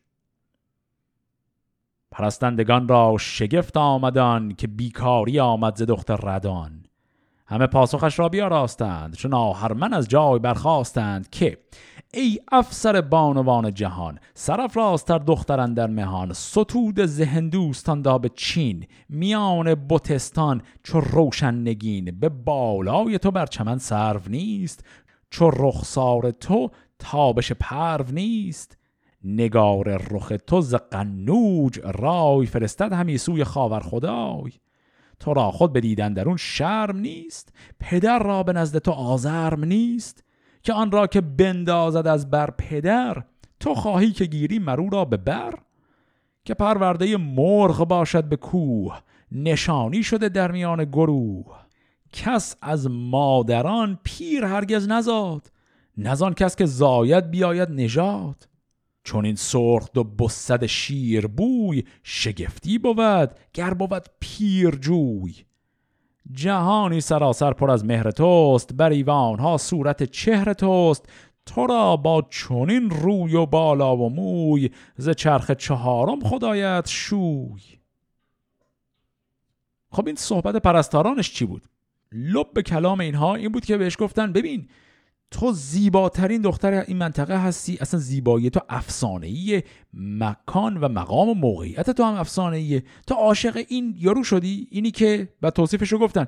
پرستندگان را شگفت آمدان که بیکاری آمد ز دختر ردان. همه پاسخش را بیاراستند چون من از جای برخواستند که ای افسر بانوان جهان سرف راستر دختران در مهان. ستود زهندوستان دا به چین میان بوتستان چو روشن نگین به بالای تو بر چمن سرو نیست چو رخسار تو تابش پرو نیست. نگار رخ تو ز قنوج رای فرستد همی سوی خاور خدای. تو را خود بدیدن در اون شرم نیست. پدر را به نزد تو آزرم نیست. که آن را که بندازد از بر پدر تو خواهی که گیری مرو را به بر. که پرورده مرغ باشد به کوه نشانی شده در میان گروه. کس از مادران پیر هرگز نزاد. نزان کس که زاید بیاید نژاد. چون این سرخ و بسد شیر بوی شگفتی بود گر بود پیر جوی. جهانی سراسر پر از مهر توست بر ها صورت چهر توست. تو را با چنین روی و بالا و موی ز چرخ چهارم خدایت شوی. خب این صحبت پرستارانش چی بود؟ لب کلام اینها این بود که بهش گفتن ببین تو زیباترین دختر این منطقه هستی. اصلا زیبایی تو افسانه مکان و مقام و موقعیت تو هم افسانه تو عاشق این یارو شدی اینی که و توصیفش رو گفتن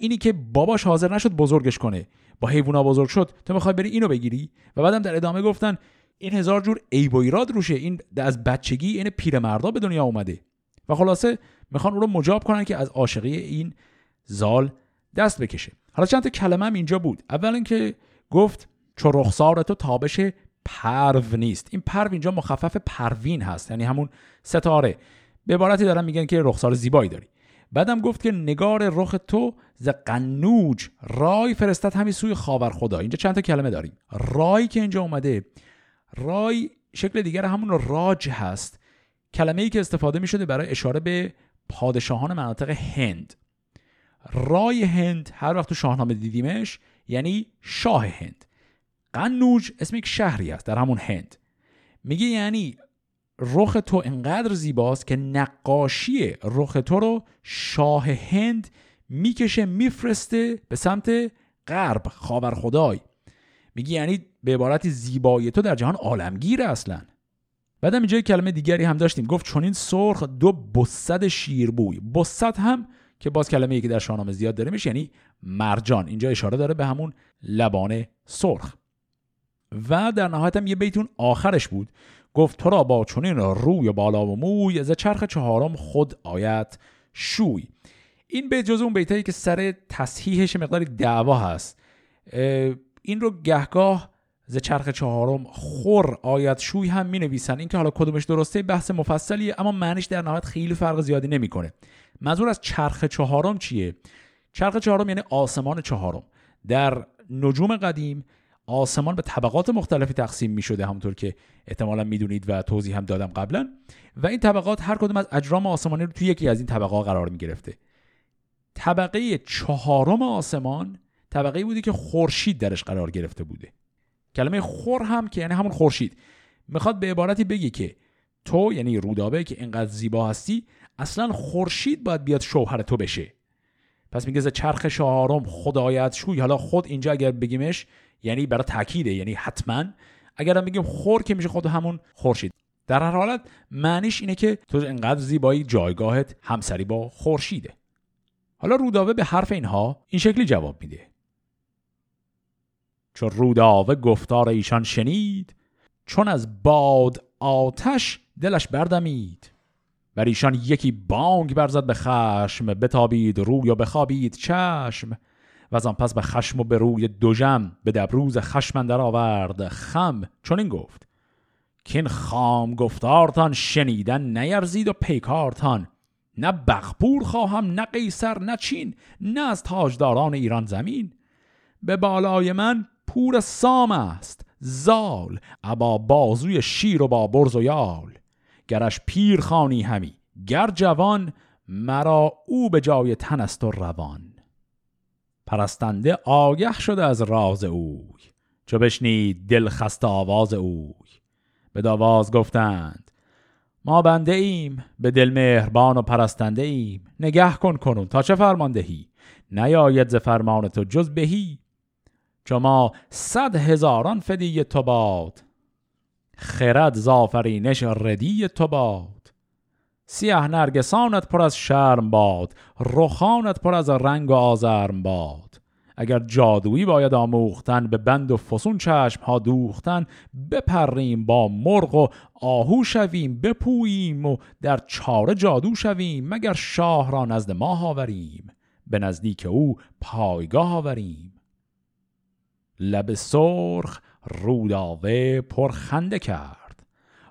اینی که باباش حاضر نشد بزرگش کنه. با حیوونا بزرگ شد. تو می‌خوای بری اینو بگیری؟ و بعدم در ادامه گفتن این هزار جور عیب و ایراد روشه. این از بچگی این پیرمردا به دنیا اومده. و خلاصه می‌خوان اون رو مجاب کنن که از عاشقی این زال دست بکشه. حالا چند تا کلمه هم اینجا بود. اول اینکه گفت چو رخسار تو تابش پرو نیست. این پرو اینجا مخفف پروین هست یعنی همون ستاره. به عبارتی دارن میگن که رخسار زیبایی داری. بعدم گفت که نگار رخ تو ز قنوج رای فرستد همین سوی خاور خدا اینجا چند تا کلمه داریم. رای که اینجا اومده رای شکل دیگر همون راج هست. کلمه ای که استفاده می شده برای اشاره به پادشاهان مناطق هند. رای هند هر وقت تو شاهنامه دیدیمش یعنی شاه هند. قنوج اسم یک شهری است در همون هند. میگه یعنی رخ تو انقدر زیباست که نقاشی رخ تو رو شاه هند می‌کشه میفرسته به سمت غرب خاور خدای میگه یعنی به عبارتی زیبایی تو در جهان عالمگیره اصلا. بعدم اینجا کلمه دیگری هم داشتیم. گفت چون این سرخ دو بسد شیربوی. بسد هم که باز کلمه که در شاهنامه زیاد داره میشه یعنی مرجان. اینجا اشاره داره به همون لبان سرخ. و در نهایت هم یه بیتون آخرش بود. گفت تو را با چنین روی بالا و موی از چرخ چهارم خود آیت شوی. این بیت جز اون بیتایی که سر تصحیحش مقداری دعوا هست. این رو گهگاه ز چرخ چهارم خور آیت شوی هم می نویسن این که حالا کدومش درسته بحث مفصلیه اما معنیش در نهایت خیلی فرق زیادی نمی‌کنه. منظور از چرخ چهارم چیه؟ چرخ چهارم یعنی آسمان چهارم. در نجوم قدیم آسمان به طبقات مختلفی تقسیم می شده همونطور که احتمالا می‌دونید و توضیح هم دادم قبلا. و این طبقات هر کدوم از اجرام آسمانی رو توی یکی از این طبقات قرار می گرفته طبقه چهارم آسمان طبقه بودی که خورشید درش قرار گرفته بوده. کلمه خور هم که یعنی همون خورشید. می‌خواد به عبارتی بگی که تو یعنی رودابه که اینقدر زیبا هستی اصلا خورشید باید بیاد شوهر تو بشه. پس میگه ز چرخ چهارم خدایت شوی. حالا خود اینجا اگر بگیمش یعنی برای تاکیده یعنی حتما. اگر هم بگیم خور که میشه خود همون خورشید. در هر حالت معنیش اینه که تو انقدر زیبایی جایگاهت همسری با خورشیده. حالا روداوه به حرف اینها این شکلی جواب میده. چون روداوه گفتار ایشان شنید چون از باد آتش دلش بردمید. بر ایشان یکی بانگ برزد به خشم بتابید روی و بخوابید چشم. و از آن پس به خشم و به روی دوژم به دبروز خشم در آورد خم. چون این گفت که این خام گفتارتان شنیدن نیرزید و پیکارتان. نه بغپور خواهم نه قیصر نه چین نه از تاجداران ایران زمین. به بالای من پور سام است زال ابا بازوی شیر و با برز و یال. گرش پیر خانی همی. گر جوان مرا او به جای تن است و روان. پرستنده آگه شده از راز اوی. چو بشنید دل خست آواز اوی. به داواز گفتند ما بنده ایم به دل مهربان و پرستنده ایم. نگه کن کنون تا چه فرمان دهی؟ نیاید ز فرمان تو جز بهی. چو ما صد هزاران فدی تو باد خرد زافرینش ردی تو باد. سیه نرگسانت پر از شرم باد رخانت پر از رنگ و آزرم باد. اگر جادویی باید آموختن به بند و فسون چشم ها دوختن بپریم با مرغ و آهو شویم بپوییم و در چاره جادو شویم مگر شاه را نزد ما آوریم به نزدیک او پایگاه آوریم. لب سرخ روداوه پرخنده کرد.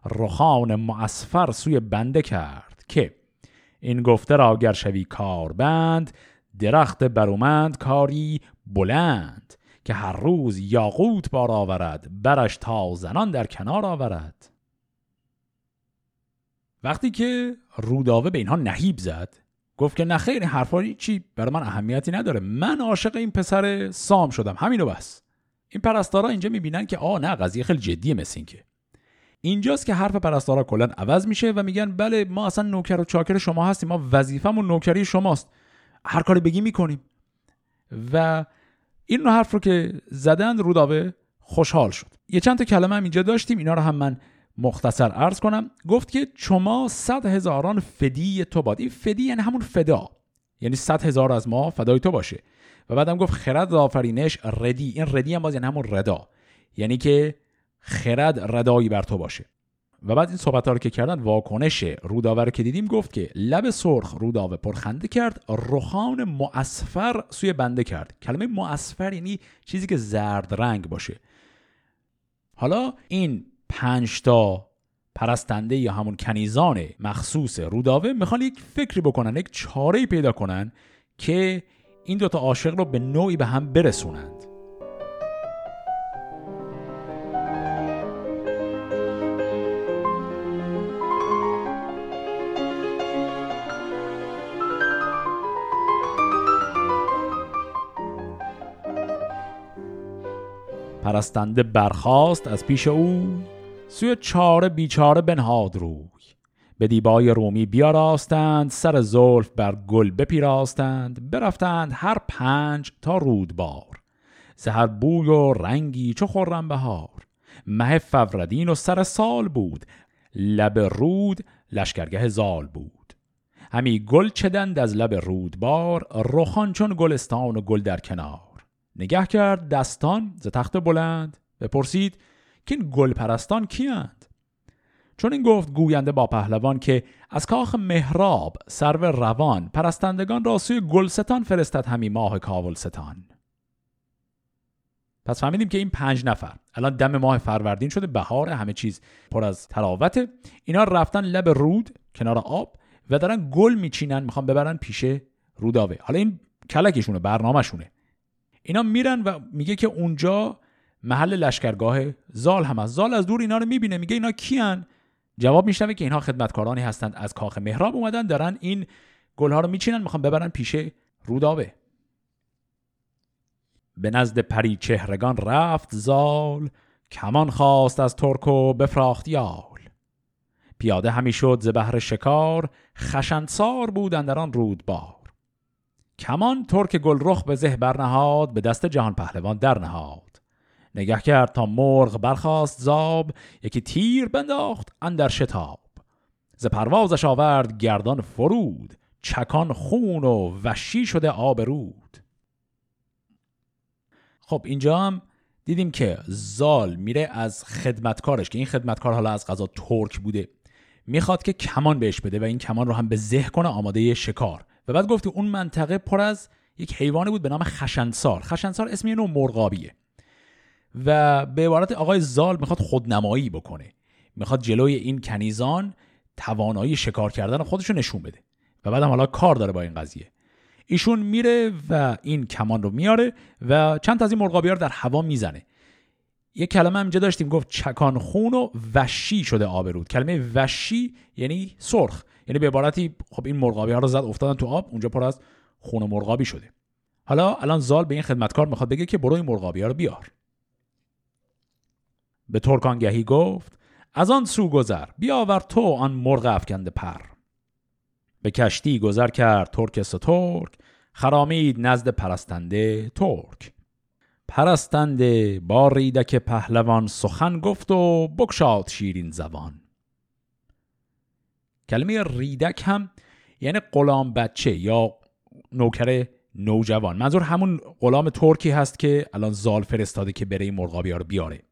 رخان معصفر سوی بنده کرد که این گفته را گر شوی کاربند درخت برومند کاری بلند که هر روز یاقوت بار آورد برش تا زنان در کنار آورد. وقتی که روداوه به اینها نهیب زد گفت که نه خیر حرفا چی برای من اهمیتی نداره. من عاشق این پسر سام شدم. همینو بس. این پرستارا اینجا می‌بینن که آ نه قضیه خیلی جدیه مثل که. اینجاست که حرف پرستارا کلا عوض میشه و میگن بله ما اصلا نوکر و چاکر شما هستیم ما وظیفمون نوکری شماست. هر کاری بگی می‌کنیم. و این رو حرف رو که زدن رودابه خوشحال شد. یه چند تا کلمه هم اینجا داشتیم اینا رو هم من مختصر عرض کنم. گفت که شما صد هزاران فدی تو باد این فدی یعنی همون فدا. یعنی صد هزار از ما فدای تو باشه. و بعدم گفت خرد آفرینش ردی. این ردی هم باز یعنی همون ردا. یعنی که خرد ردایی بر تو باشه. و بعد این صحبت ها رو که کردن واکنش روداوه رو که دیدیم گفت که لب سرخ روداوه پرخنده کرد رخان معصفر سوی بنده کرد. کلمه معصفر یعنی چیزی که زرد رنگ باشه. حالا این پنج تا پرستنده یا همون کنیزان مخصوص روداوه می‌خوان یک فکری بکنن یک چاره پیدا کنن که این دوتا عاشق رو به نوعی به هم برسونند. پرستنده برخاست از پیش او سوی چاره بیچاره بنهاد روی به دیبای رومی بیاراستند سر زلف بر گل بپیراستند برفتند هر پنج تا رودبار. زهر بوی و رنگی چو خرم بهار مه فوردین و سر سال بود لب رود لشکرگه زال بود. همی گل چدند از لب رودبار رخان چون گلستان و گل در کنار. نگه کرد دستان ز تخت بلند بپرسید که این گل پرستان کیند چون این گفت گوینده با پهلوان که از کاخ مهراب سرو روان پرستندگان را سوی گلستان فرستد همی ماه کاولستان پس فهمیدیم که این پنج نفر الان دم ماه فروردین شده بهار همه چیز پر از تراوته اینا رفتن لب رود کنار آب و دارن گل میچینن می‌خوان ببرن پیش روداوه. حالا این کلکشونه برنامهشونه. اینا میرن و میگه که اونجا محل لشکرگاه زال هم از زال از دور اینا رو می‌بینه میگه اینا کیان؟ جواب میشنوه که اینها خدمتکارانی هستند از کاخ مهراب اومدن دارن این گلها رو میچینن می‌خوان ببرن پیش رودابه. به نزد پری چهرگان رفت زال کمان خواست از ترک و بفراخت یال. پیاده همی شد ز بهر شکار خشنسار بودن در آن رودبار. کمان ترک گلرخ به زه برنهاد به دست جهان پهلوان در نهاد نگه کرد تا مرغ برخاست زاب یکی تیر بنداخت اندر شتاب. ز پروازش آورد گردان فرود چکان خون و وشی شده آب رود. خب اینجا هم دیدیم که زال میره از خدمتکارش که این خدمتکار حالا از غذا ترک بوده. می‌خواد که کمان بهش بده و این کمان رو هم به زه کنه آماده شکار. و بعد گفتی اون منطقه پر از یک حیوانی بود به نام خشنسار. خشنسار اسم یه نوع مرغابیه. و به عبارت آقای زال می‌خواد خودنمایی بکنه. می‌خواد جلوی این کنیزان توانایی شکار کردن خودش رو نشون بده. و بعدم حالا کار داره با این قضیه. ایشون میره و این کمان رو میاره و چند تا از این مرغابی رو در هوا می‌زنه. یه کلمه هم اینجا داشتیم گفت چکان خون و وشی شده آبرود. کلمه وشی یعنی سرخ. یعنی به عبارتی خب این مرغابی ها رو زد افتادن تو آب اونجا پر از خون مرغابی شده. حالا الان زال به این خدمتکار می‌خواد بگه که برو این مرغابی ها رو بیار. به ترکانگهی گفت از آن سو گذر بیاور تو آن مرغ افکنده پر. به کشتی گذر کرد ترک سترک خرامید نزد پرستنده ترک. پرستنده با ریدک پهلوان سخن گفت و بکشاد شیرین زبان. کلمه ریدک هم یعنی غلام بچه یا نوکر نوجوان. منظور همون غلام ترکی هست که الان زال فرستاده که بره مرغابی رو بیاره.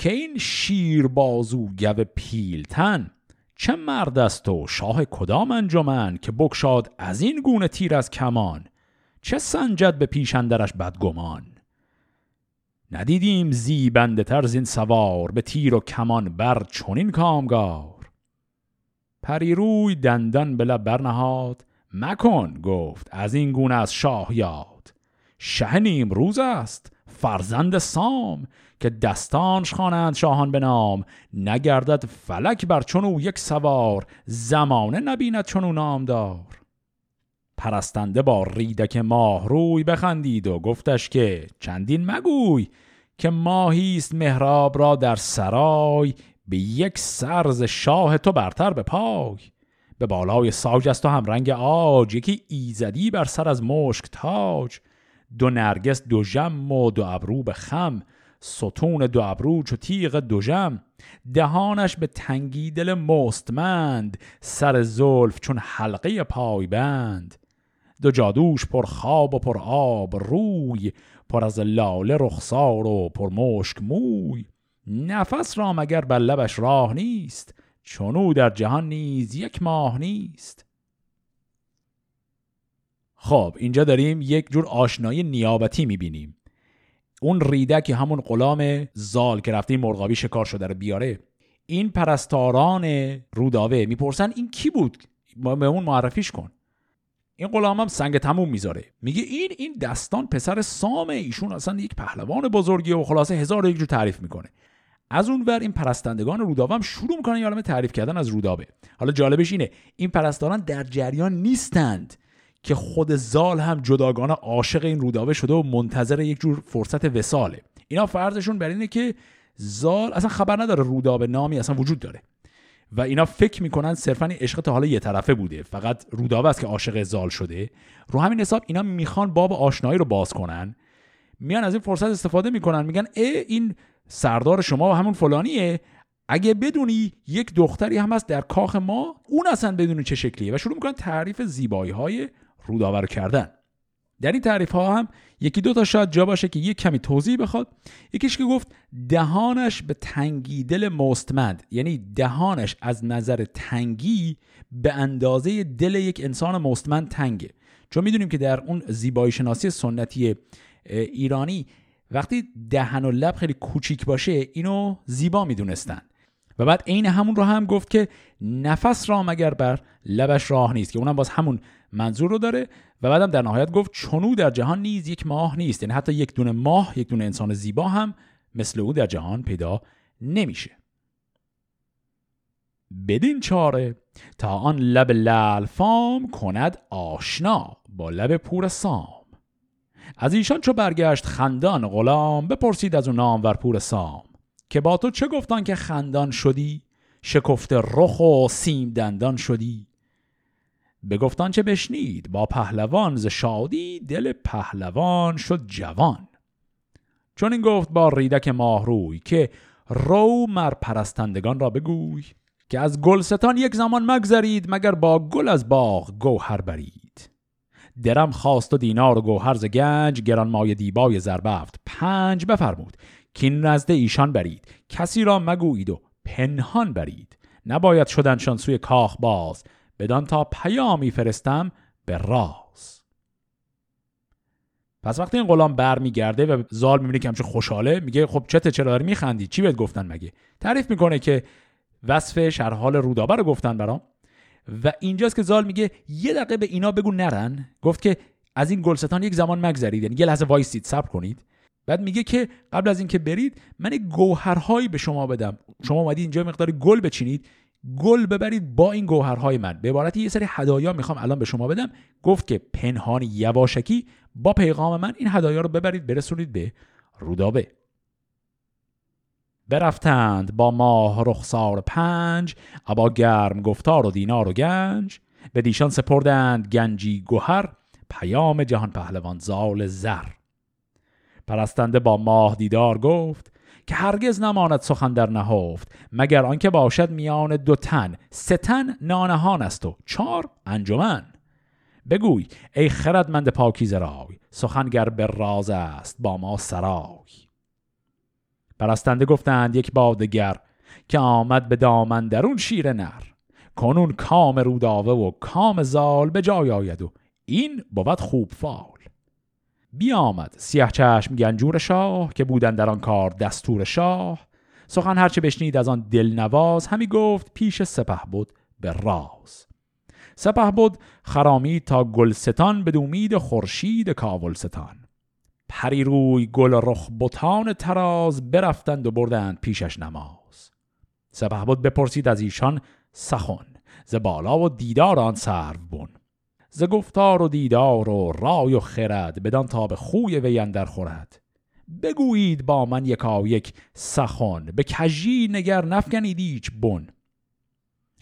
که این شیر بازو گو پیلتن. چه مرد است و شاه کدام انجمن که بکشاد از این گونه تیر از کمان؟ چه سنجد به پیشندرش بدگمان؟ ندیدیم زیبنده تر زین سوار به تیر و کمان بر چونین کامگار. پریروی دندان به لب برنهاد. مکن گفت از این گونه از شاه یاد. شه نیم روز است. فرزند سام که دستانش خوانند شاهان به نام. نگردد فلک بر چونو یک سوار زمانه نبیند چونو نامدار. پرستنده با ریدک ماه روی بخندید و گفتش که چندین مگوی که ماهیست مهراب را در سرای به یک سرز شاه تو برتر به پای. به بالای ساج است و هم رنگ آج یکی ایزدی بر سر از مشک تاج. دو نرگس دو جم و دو ابرو به خم. ستون دو ابرو چو تیغ دو جم دهانش به تنگی دل مستمند. سر زلف چون حلقه پایبند دو جادوش پر خواب و پر آب روی. پر از لاله رخسار و پر مشک موی. نفس را مگر بر لبش راه نیست؟ چونو در جهان نیز یک ماه نیست. خب اینجا داریم یک جور آشنایی نیابتی می‌بینیم. اون ریده که همون غلام زال که رفته مرغابی شکار شده رو بیاره این پرستاران روداوه می‌پرسن این کی بود؟ به اون معرفیش کن. این غلام هم سنگ تموم می‌ذاره. میگه این این دستان پسر سامه ایشون اصلا یک پهلوان بزرگی و خلاصه هزار یک جور تعریف می‌کنه. از اون ور این پرستندگان رودابه هم شروع می‌کنن یه تعریف کردن از رودابه حالا جالبش اینه این پرستاران در جریان نیستند. که خود زال هم جداگانه عاشق این رودابه شده و منتظر یک جور فرصت وساله. اینا فرضشون بر اینه که زال اصلا خبر نداره رودابه نامی اصلا وجود داره. و اینا فکر می‌کنن صرفا عشق تا حالا یه طرفه بوده. فقط رودابه است که عاشق زال شده. رو همین حساب اینا می‌خوان باب آشنایی رو باز کنن. میان از این فرصت استفاده می‌کنن. میگن ای این سردار شما و همون فلانیه. اگه بدونی یک دختری هم هست در کاخ ما اون اصلا بدونی چه شکلیه. و شروع می‌کنن تعریف زیبایی های روداور کردن. در این تعریف ها هم یکی دو تا شاید جا باشه که یک کمی توضیح بخواد. یکیش که گفت دهانش به تنگی دل مستمند. یعنی دهانش از نظر تنگی به اندازه دل یک انسان مستمند تنگه. چون می‌دونیم که در اون زیبایی شناسی سنتی ایرانی وقتی دهن و لب خیلی کوچیک باشه اینو زیبا می‌دونستن. و بعد عین همون رو هم گفت که نفس را مگر بر لبش راه نیست که اونم باز همون منظور رو داره و بعدم در نهایت گفت چونو در جهان نیز یک ماه نیست یعنی حتی یک دونه ماه یک دونه انسان زیبا هم مثل او در جهان پیدا نمیشه. بدین چاره تا آن لب لال فام کند آشنا با لب پور سام. از ایشان چو برگشت خندان غلام بپرسید از اون نام ور پور سام. که با تو چه گفتان که خندان شدی؟ شکفته رخ و سیم دندان شدی. گفتان چه بشنید؟ با پهلوان ز شادی دل پهلوان شد جوان. چون این گفت با ریدک ماهروی که رو مر پرستندگان را بگوی که از گلستان یک زمان مگذرید مگر با گل از باغ گوهر برید. درم خواست و دینار و گوهر ز گنج گران مای دیبای زربفت پنج بفرمود که نزد ایشان برید. کسی را مگویید و پنهان برید. نباید شدنشان سوی کاخ باز. بدان تا پیامی فرستم به راز. پس وقتی این غلام برمیگرده و زال می‌بینه که همچه خوشحاله میگه خب چته چرا داری میخندی؟ چی بهت گفتن مگه؟ تعریف می‌کنه که وصف شرحال رودابه رو گفتن برام. و اینجاست که زال میگه یه دقیقه به اینا بگو نرن. گفت که از این گلستان یک زمان مگذرید. یعنی یه لحظه وایسید صبر کنید. بعد میگه که قبل از اینکه برید من گوهرهایی به شما بدم. شما اومدید اینجا مقداری گل بچینید. گل ببرید با این گوهرهای من. به عبارت یه سری هدایا می‌خوام الان به شما بدم. گفت که پنهانی یواشکی با پیغام من این هدایا رو ببرید برسونید به رودابه. برفتند با ماه رخسار پنج ابا گرم گفتار و دینار و گنج. به دیشان سپردند گنجی گوهر پیام جهان پهلوان زال زر. پرستنده با ماه دیدار گفت که هرگز نماند سخن در نهفت مگر آنکه باشد میان دو تن. سه تن نانهان است و چهار انجمن. بگوی ای خردمند پاکیزه رای سخنگر به راز است با ما سرای. پرستنده گفتند یک بادگر که آمد به دامن درون شیر نر. کنون کام روداوه و کام زال به جای آید و این بود خوب فال. بیامد. سیه چشم گنجور شاه که بودن در آن کار دستور شاه. سخن هرچه بشنید از آن دلنواز همی گفت پیش سپه بود به راز. سپه بود خرامید تا گلستان به دومید خورشید کاولستان. پری روی گل رخ بتان تراز برفتند و بردند پیشش نماز. سپه بود بپرسید از ایشان سخن ز بالا و دیدار آن سرو بون ز گفتار و دیدار و رای و خرد بدان تا به خوی وی اندر خورد. بگویید با من یکا یک سخن به کجی نگر نفگنید ایچ بن.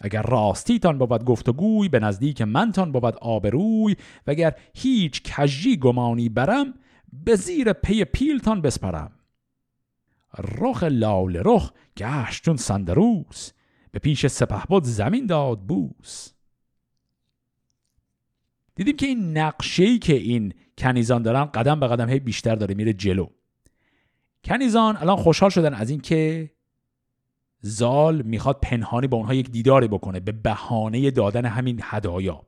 اگر راستیتان بود گفتگوی به نزدیک منتان بود آبروی. و اگر هیچ کجی گمانی برم به زیر پی پیلتان بسپرم. رخ لال رخ گشت چون سندروس به پیش سپه بود زمین داد بوس. دیدیم که این نقشه‌ای که این کنیزان دارن قدم به قدم هی بیشتر داره میره جلو. کنیزان الان خوشحال شدن از اینکه زال می‌خواد پنهانی با اونها یک دیداری بکنه به بهانه دادن همین هدایا.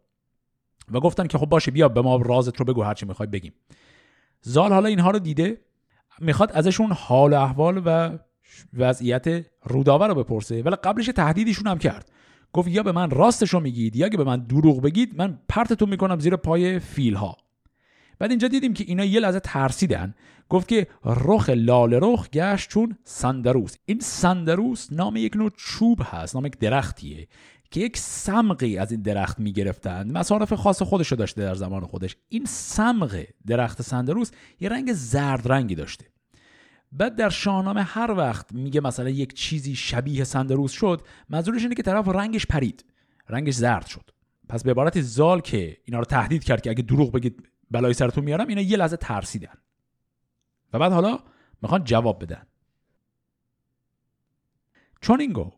و گفتن که خب باشه بیا به ما رازت رو بگو هرچی می‌خوای بگیم. زال حالا اینها رو دیده می‌خواد ازشون حال و احوال و وضعیت روداور رو بپرسه. ولی قبلش تهدیدشون هم کرد. گفت یا به من راستش رو میگید یا اگه به من دروغ بگید من پرتتون می‌کنم زیر پای فیل ها بعد اینجا دیدیم که اینا یه لحظه ترسیدن. گفت که رخ لال رخ گشت چون سندروس این سندروس نام یک نوع چوب هست نام یک درختیه که یک سمقی از این درخت می‌گرفتند. مصارف خاص خودش رو داشته در زمان خودش. این سمق درخت سندروس یه رنگ زرد رنگی داشته. بعد در شاهنامه هر وقت میگه مثلا یک چیزی شبیه سندروس شد منظورش اینه که طرف رنگش پرید رنگش زرد شد. پس به عبارت زال که اینا رو تهدید کرد که اگه دروغ بگید بلای سرتون میارم اینا یه لحظه ترسیدن. و بعد حالا می‌خوان جواب بدن. چون این گفت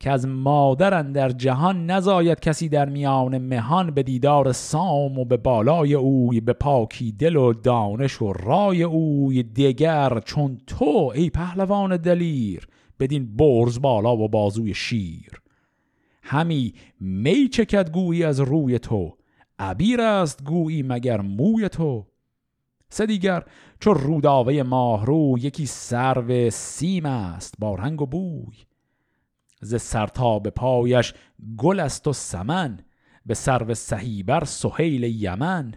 که از مادرن در جهان نزاید کسی در میان مهان به دیدار سام و به بالای اوی به پاکی دل و دانش و رای اوی دیگر چون تو ای پهلوان دلیر بدین برز بالا و بازوی شیر. همی می چکد گویی از روی تو عبیر است گویی مگر موی تو. سه دیگر چون روداوه ماهرو یکی سرو سیم است با رنگ و بوی. ز سرتا به پایش گل است و سمن به سرو سهیبر سهیل یمن.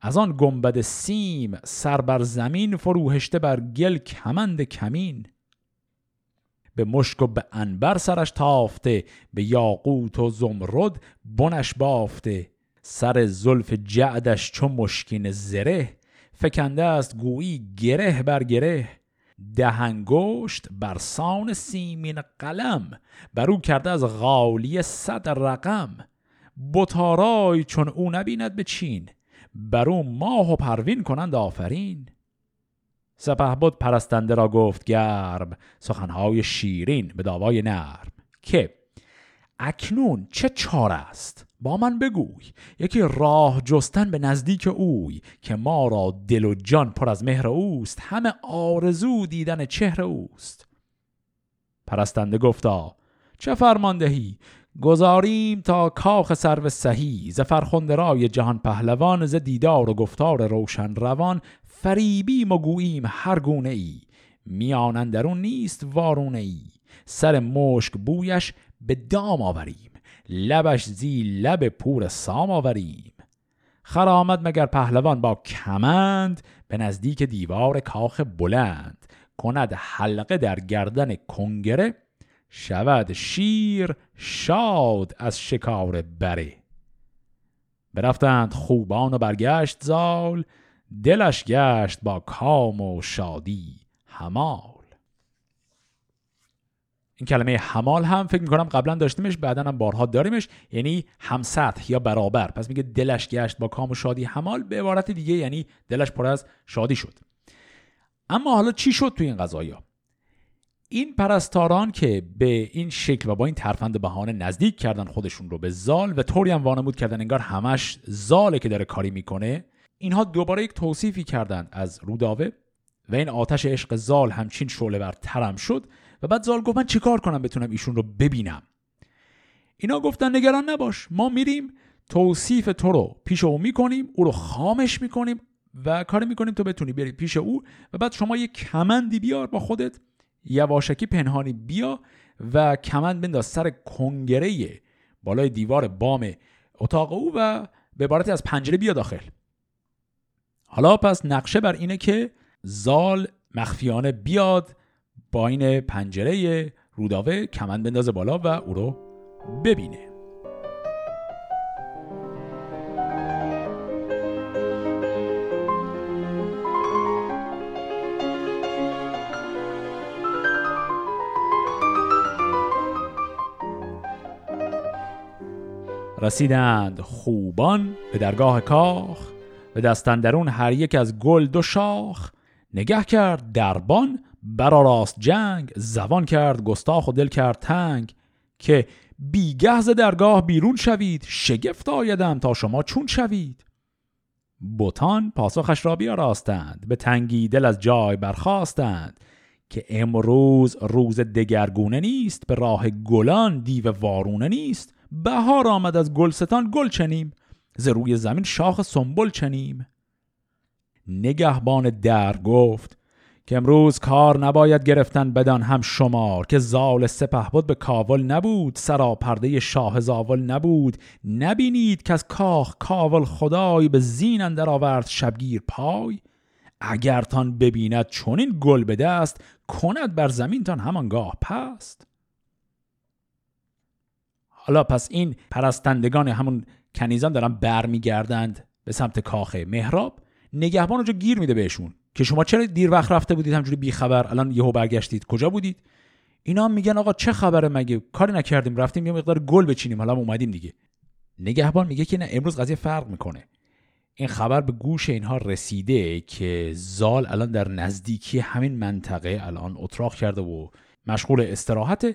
از آن گنبد سیم سر بر زمین فروهشته بر گل کمند کمین. به مشک و به انبر سرش تافته به یاقوت و زمرد بنش بافته. سر زلف جعدش چو مشکین زره فکنده است گویی گره بر گره. دهنگشت بر سان سیمین قلم برو کرده از غالی صد رقم. بطارای چون او نبیند به چین برو ماه و پروین کنند آفرین. سپه بود پرستنده را گفت گرب سخنهای شیرین به داوای نرم. که اکنون چه چار است؟ با من بگوی. یکی راه جستن به نزدیک اوی که ما را دل و جان پر از مهر اوست همه آرزو دیدن چهر اوست. پرستنده گفتا چه فرماندهی؟ گذاریم تا کاخ سرو سهی ز فرخنده جهان پهلوان ز دیدار و گفتار روشن روان فریبیم و گوییم هر گونه ای. میان درون نیست وارونه ای. سر مشک بویش به دام آوریم. لبش زی لب پور سام آوریم. خرامد مگر پهلوان با کمند به نزدیک دیوار کاخ بلند. کند حلقه در گردن کنگره شود شیر شاد از شکار بره. برفتند خوبان و برگشت زال دلش گشت با کام و شادی همال. این کلمه حمال هم فکر می‌کنم قبلا داشتیمش بعدا هم بارها داریمش. یعنی هم سطح یا برابر. پس میگه دلش گشت با کام و شادی حمال به عبارت دیگه یعنی دلش پر از شادی شد. اما حالا چی شد تو این قضایا این پرستاران که به این شکل و با این ترفند بهانه نزدیک کردن خودشون رو به زال و طوری هم وانمود کردن انگار همش زاله که داره کاری می‌کنه اینها دوباره یک توصیفی کردند از روداوه و این آتش عشق زال همچین شعله بر ترم شد و بعد زال گفت من چیکار کنم بتونم ایشون رو ببینم؟ اینا گفتن نگران نباش ما میریم توصیف تو رو پیش او می‌کنیم او رو خامش می‌کنیم و کار می‌کنیم تو بتونی بری پیش او و بعد شما یه کمندی بیار با خودت یواشکی پنهانی بیا و کمند بنداز سر کنگره بالای دیوار بام اتاق او و به عبارتی از پنجره بیا داخل. حالا پس نقشه بر اینه که زال مخفیانه بیاد با این پنجره روداوه کمند بندازه بالا و او رو ببینه. رسیدند خوبان به درگاه کاخ به دستندرون هر یک از گل دو شاخ نگه کرد دربان راست جنگ زبان کرد گستاخ و دل کرد تنگ که بیگه ز درگاه بیرون شوید شگفت آیدم تا شما چون شوید. بوتان پاسخش را بیاراستند به تنگی دل از جای برخواستند که امروز روز دگرگونه نیست به راه گلان دیو وارونه نیست بهار آمد از گلستان گل چنیم ز روی زمین شاخ سنبل چنیم. نگهبان در گفت که امروز کار نباید گرفتن بدان هم شمار که زال سپه بود به کاول نبود سرا پرده شاه زاول نبود. نبینید که از کاخ کاول خدای به زین اندر آورد شبگیر پای؟ اگر تان ببیند چون این گل به دست کند بر زمین تان همانگاه پست. حالا پس این پرستندگان همون کنیزان دارن برمیگردند به سمت کاخ مهراب نگهبان اونجا گیر میده بهشون. که شما چرا دیر وقت رفته بودید همجوری بی خبر؟ الان یهو برگشتید. کجا بودید؟ اینا میگن آقا چه خبره مگه؟ کاری نکردیم رفتیم یه مقدار گل بچینیم. حالا اومدیم دیگه. نگهبان میگه که نه امروز قضیه فرق می‌کنه. این خبر به گوش اینها رسیده که زال الان در نزدیکی همین منطقه الان اتراق کرده و مشغول استراحته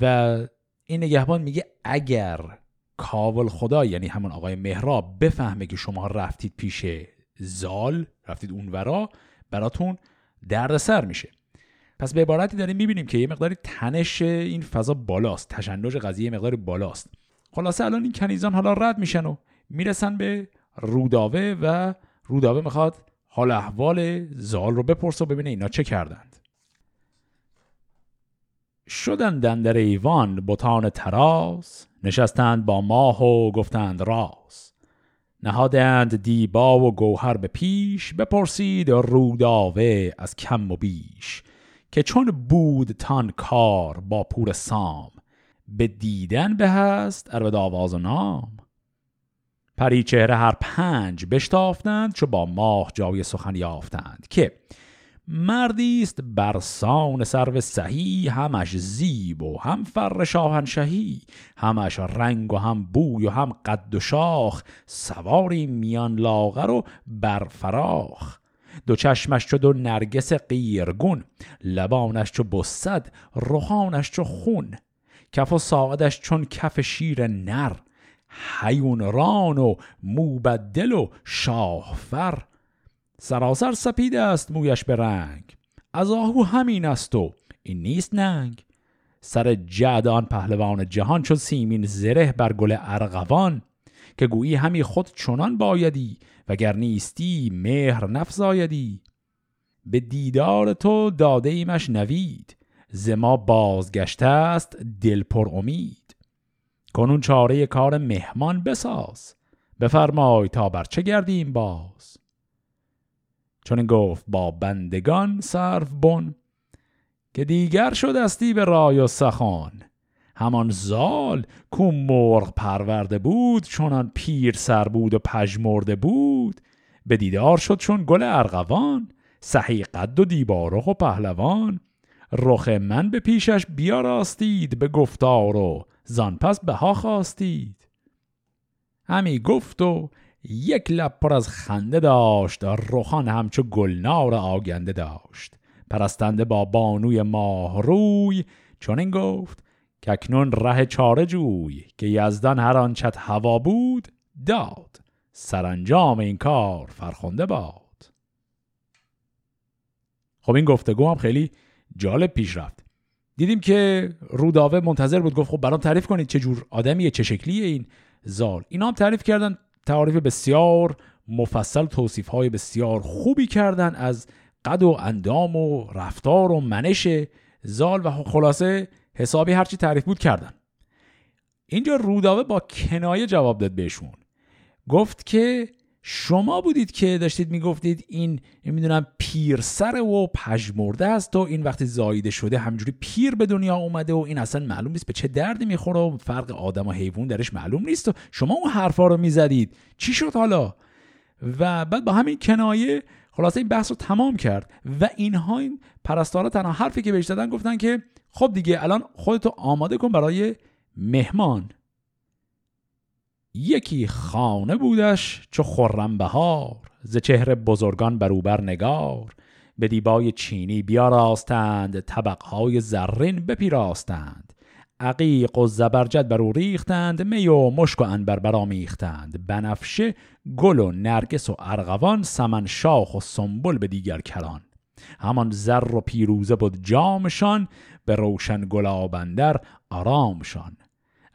و این نگهبان میگه اگر کاول خدا یعنی همون آقای مهراب بفهمه که شما رفتید پیش زال رفتید اونورا براتون دردسر میشه. پس به عبارتی داریم می‌بینیم که یه مقداری تنش این فضا بالاست تشنج قضیه یه مقداری بالاست. خلاصه الان این کنیزان حالا رد میشن و می‌رسن به روداوه و روداوه می‌خواد حال احوال زال رو بپرسه و ببینه اینا چه کردند. شدن در ایوان بوتان تراز نشستند با ماه و گفتند راز. نهادند دیبا و گوهر به پیش بپرسید روداوه از کم و بیش که چون بود تان کار با پور سام به دیدن به هست ار آواز و نام. پری چهره هر پنج بشتافتند چو با ماه جای سخن یافتند که مردی است برسان سرو سهی همش زیب و هم فر شاهنشهی همش رنگ و هم بوی و هم قد و شاخ سواری میان لاغر و برفراخ دو چشمش چو دو نرگس قیرگون لبانش چو بسد روحانش چو خون. کف و ساعدش چون کف شیر نر حیون ران و موبدل و شاهفر. سراسر سپید است مویش به رنگ. از آهو همین است و این نیست ننگ. سر جعد آن پهلوان جهان چون سیمین زره بر گل ارغوان که گویی همی خود چنان بایدی وگر نیستی مهر نفزایدی. به دیدار تو داده ایمش نوید زما بازگشته است دل پر امید. کنون چاره کار مهمان بساز بفرمای تا بر چه گردیم باز. چون گفت با بندگان صرف بن که دیگر شدستی به رای و سخان همان زال کو مرغ پرورده بود چونان پیر سر بود و پژمرده بود. به دیدار شد چون گل ارغوان صحی قد و دیبارخ و پهلوان. رخ من به پیشش بیاراستید به گفتار و زان پس بها خواستید. همی گفت و یک لب پر از خنده داشت روخان همچو گلنار آگنده داشت. پرستنده با بانوی ماه روی چون این گفت که اکنون ره چاره جوی که یزدان هر آنچت هوا بود داد. سرانجام این کار فرخنده باد. خب این گفتگو هم خیلی جالب پیش رفت. دیدیم که روداوه منتظر بود گفت خب برام تعریف کنید چه جور آدمیه چه شکلیه این زال. اینا هم تعریف کردن تعریف بسیار مفصل توصیف های بسیار خوبی کردن از قد و اندام و رفتار و منش زال و خلاصه حسابی هرچی تعریف بود کردن. اینجا روداوه با کنایه جواب داد بهشون. گفت که شما بودید که داشتید می‌گفتید این نمی‌دونم پیرسر و پژمرده است و این وقتی زاییده شده همجوری پیر به دنیا اومده و این اصلا معلوم نیست به چه دردی می‌خوره و فرق آدم و حیوان درش معلوم نیست و شما اون حرفا رو می‌زدید. چی شد حالا؟ و بعد با همین کنایه خلاصه این بحث رو تمام کرد و اینها این پرستارا تنها حرفی که بهش دادن گفتن که خب دیگه الان خودتو آماده کن برای مهمان. یکی خانه بودش چو خرم بهار ز چهره بزرگان بروبر نگار. به دیبای چینی بیاراستند طبقهای زرین بپیراستند. عقیق و زبرجد بر او ریختند می و مشک و انبر برآمیختند بنفشه گل و نرگس و ارغوان سمن شاخ و سنبل به دیگر کران همان زر و پیروزه بود جامشان به روشن گلابندر آرامشان.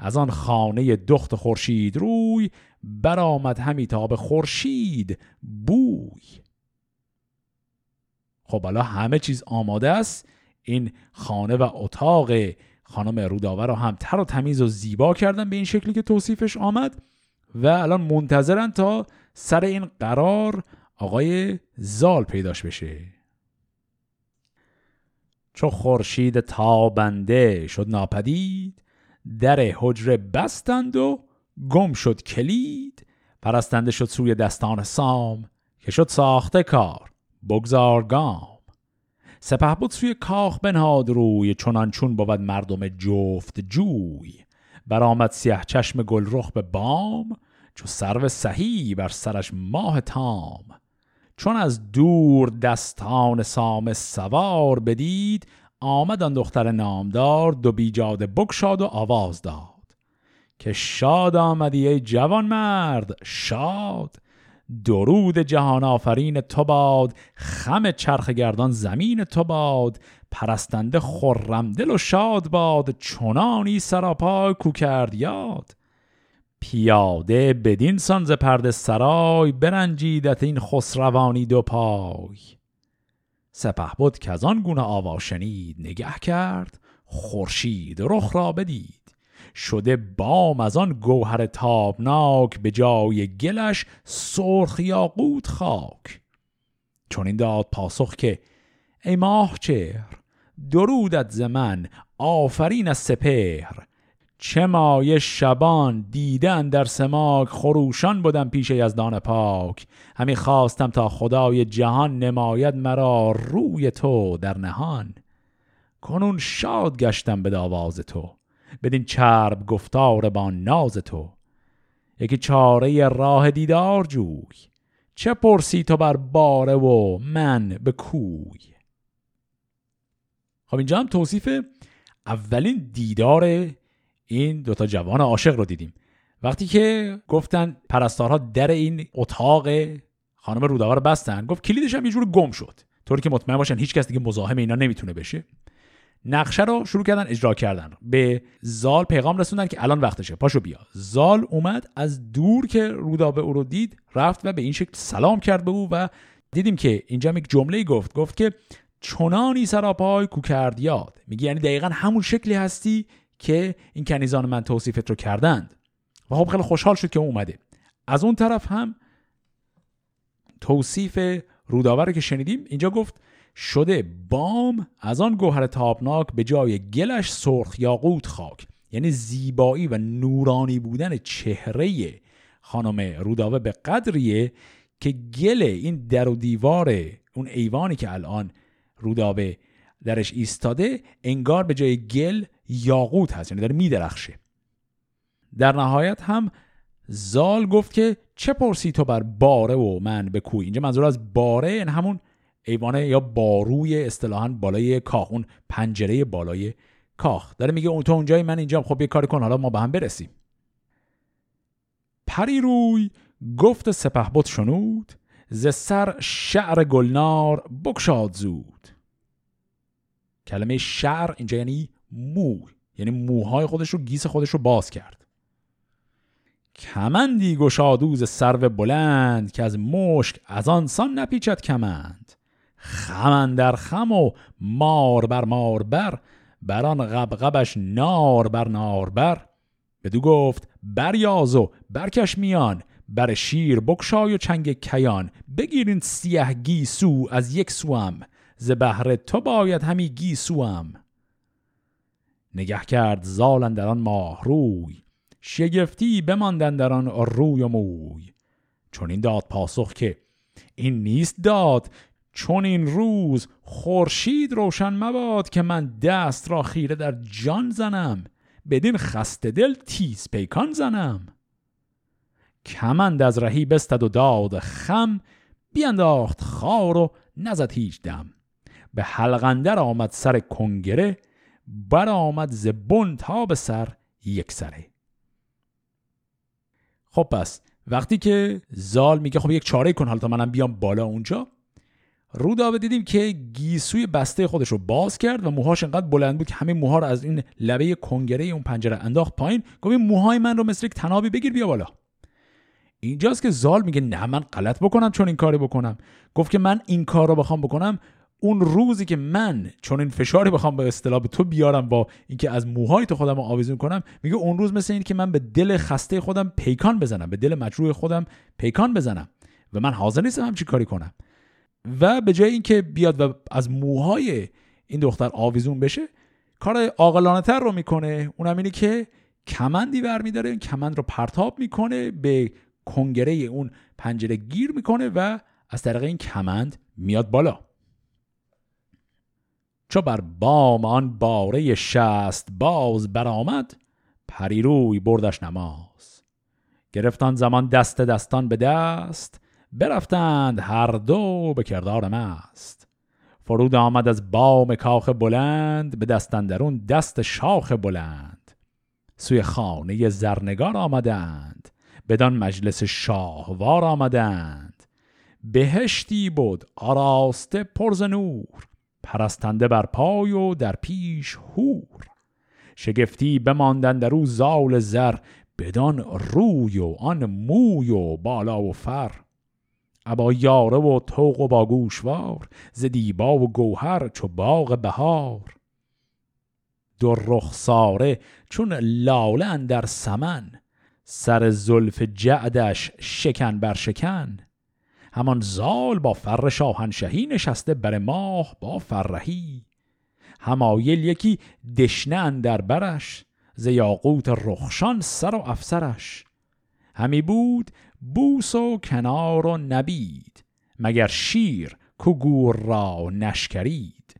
از آن خانه دخت خورشید روی برآمد همی تا به خورشید بوی. خب حالا همه چیز آماده است. این خانه و اتاق خانم روداور رو هم تر و تمیز و زیبا کردن به این شکلی که توصیفش آمد و الان منتظرن تا سر این قرار آقای زال پیداش بشه. چو خورشید تابنده شد ناپدید در حجره بستند و گم شد کلید. پرستنده شد سوی دستان سام که شد ساخته کار. بگذار گام. سپه بود سوی کاخ بنهاد روی چنان چون بود مردم جفت جوی. برآمد سیه چشم گل رخ به بام چو سرو سهی بر سرش ماه تام. چون از دور دستان سام سوار بدید آمد آن دختر نامدار دو بیجاده بکشاد و آواز داد. که شاد آمدی ای جوان مرد شاد. درود جهان آفرین تو باد خم چرخ گردان زمین تو باد. پرستنده خرم دل و شاد باد چنانی سراپای کو کرد یاد. پیاده بدین سانز پرد سرای برنجیدت این خسروانی دو پای. سپه بود که از آن گونه آوا شنید نگه کرد خورشید رخ را بدید. شده بام از آن گوهر تابناک به جای گلش سرخ یاقوت خاک. چون این داد پاسخ که ای ماه چهر درودت ز آفرین از سپهر چه مایه شبان دیدن در سماک خروشان بودم پیش یزدان پاک. همی خواستم تا خدای جهان نماید مرا روی تو در نهان. کنون شاد گشتم به داواز تو بدین چرب گفتار با ناز تو. یکی چاره راه دیدار جوی چه پرسی تو بر باره و من به کوی؟ خب اینجا هم توصیف اولین دیدار این دوتا جوان عاشق رو دیدیم. وقتی که گفتن پرستارها در این اتاق خانم روداور بستن گفت کلیدش هم یه جور گم شد. طوری که مطمئن باشن هیچ کس دیگه مزاحم اینا نمی‌تونه بشه. نقشه رو شروع کردن اجرا کردن به زال پیغام رسوندن که الان وقتشه پاشو بیا. زال اومد از دور که رودابه او رو دید رفت و به این شکل سلام کرد به او و دیدیم که اینجا یک جمله گفت گفت که چنانی سراپای کو کرد یاد میگه یعنی دقیقا همون شکلی هستی که این کنیزان من توصیفت رو کردند. و خب خیلی خوشحال شد که اومده. از اون طرف هم توصیف روداور که شنیدیم اینجا گفت شده بام از آن گوهر تابناک به جای گلش سرخ یاقوت خاک. یعنی زیبایی و نورانی بودن چهره خانم روداوه به قدریه که گل این در و دیوار اون ایوانی که الان روداوه درش ایستاده انگار به جای گل یاقوت هست یعنی داره میدرخشه. در نهایت هم زال گفت که چه پرسی تو بر باره و من به کوی؟ اینجا منظور از باره این یعنی همون ایوانه یا باروی اصطلاحا بالای کاخ اون پنجره بالای کاخ. داره میگه اون تو اونجای من اینجا خب یه کاری کن حالا ما به هم برسیم. پری روی گفت سپهبد شنود ز سر شعر گلنار بکشاد زود. کلمه شعر اینجا یعنی مو. یعنی موهای خودش رو گیس خودش رو باز کرد. کمندی گشادوز سرو بلند که از مشک از آن سان نپیچد کمند. خمن در خم و مار بر مار بر بران غبغبش نار بر نار بر. بدو گفت بریاز و برکش میان بر شیر بکشای و چنگ کیان. بگیرین سیه گیسو از یک سوم ز بهر تو باید همی گیسوم. نگه کرد زالن در آن ماه روی شگفتی بماندن در آن روی و موی. چون این داد پاسخ که این نیست داد چون این روز خورشید روشن مباد که من دست را خیره در جان زنم بدین خسته دل تیز پیکان زنم. کمند از رهی بستد و داد خم بینداخت خار و نزد هیچ دم. به حلقندر آمد سر کنگره بر آمد زبون تا به سر یک سره. خب پس وقتی که زال میگه خب یک چاره کن حالا تا منم بیام بالا اونجا رودا دیدیم که گیسوی بسته خودش رو باز کرد و موهاش انقدر بلند بود که همه موها رو از این لبه کنگره اون پنجره انداخت پایین. گفت موهای من رو مثل یک تنابی بگیر بیا بالا. اینجاست که زال میگه نه من غلط بکنم چون این کاری بکنم. گفت که من این کار رو بخوام بکنم اون روزی که من چون این فشاری بخوام به اصطلاح به تو بیارم با اینکه از موهای تو خودم رو آویزون کنم میگه اون روز مثل این که من به دل خسته خودم پیکان بزنم به دل مجروح خودم پیکان بزنم و من حاضر نیستم همچی کاری کنم. و به جای اینکه بیاد و از موهای این دختر آویزون بشه کار عاقلانه تر رو می‌کنه. اونم اینه که کمندی برمیداره این کمند رو پرتاب می‌کنه به کنگره اون پنجره گیر می‌کنه و از طریق این کمند میاد بالا. چو بر بام آن باره شست باز برآمد پریروی بردش نماز. گرفتان زمان دست دستان به دست برفتند هر دو به کردار مست. فرود آمد از بام کاخ بلند به دستندرون دست شاخ بلند. سوی خانه زرنگار آمدند بدان مجلس شاهوار آمدند. بهشتی بود آراسته پرز نور. پرستنده بر پای و در پیش هور شگفتی بماندن در او زال زر بدان روی و آن موی و بالا و فر. ابا یاره و توق و با گوشوار ز دیبا و گوهر چو باغ بهار. در رخساره چون لاله در سمن سر زلف جعدش شکن بر شکن. همان زال با فر شاهنشهی نشسته بر ماه با فرهی. همایل یکی دشنه در برش ز یاقوت رخشان سر و افسرش. همی بود بوس و کنار و نبید مگر شیر کگور را نشکرید.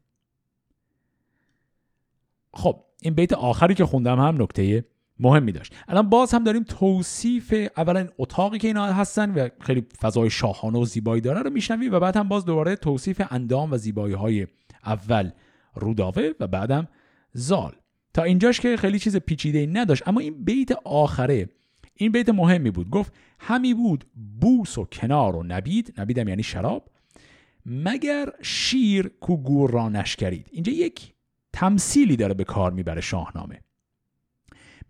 خب این بیت آخری که خوندم هم نکته مهمی داشت. الان باز هم داریم توصیف اولا اتاقی که اینا هستن و خیلی فضای شاهانه و زیبایی داره رو میشنویم و بعد هم باز دوباره توصیف اندام و زیبایی های اول روداوه و بعدم زال. تا اینجاش که خیلی چیز پیچیده نداشت اما این بیت آخره این بیت مهمی بود. گفت همی بود بوس و کنار و نبید. نبیدم یعنی شراب. مگر شیر کو گور را نشکرید؟ اینجا یک تمثیلی داره به کار می‌بره شاهنامه.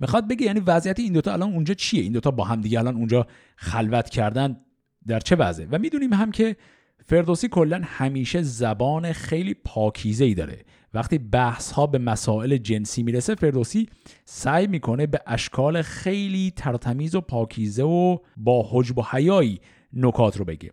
می‌خواد بگه یعنی وضعیت این دوتا الان اونجا چیه؟ این دوتا با هم دیگه الان اونجا خلوت کردن در چه وضعه؟ و می‌دونیم هم که فردوسی کلا همیشه زبان خیلی پاکیزه ای داره. وقتی بحث ها به مسائل جنسی می‌رسه فردوسی سعی می‌کنه به اشکال خیلی ترتمیز و پاکیزه و با حجب و حیایی نکات رو بگه.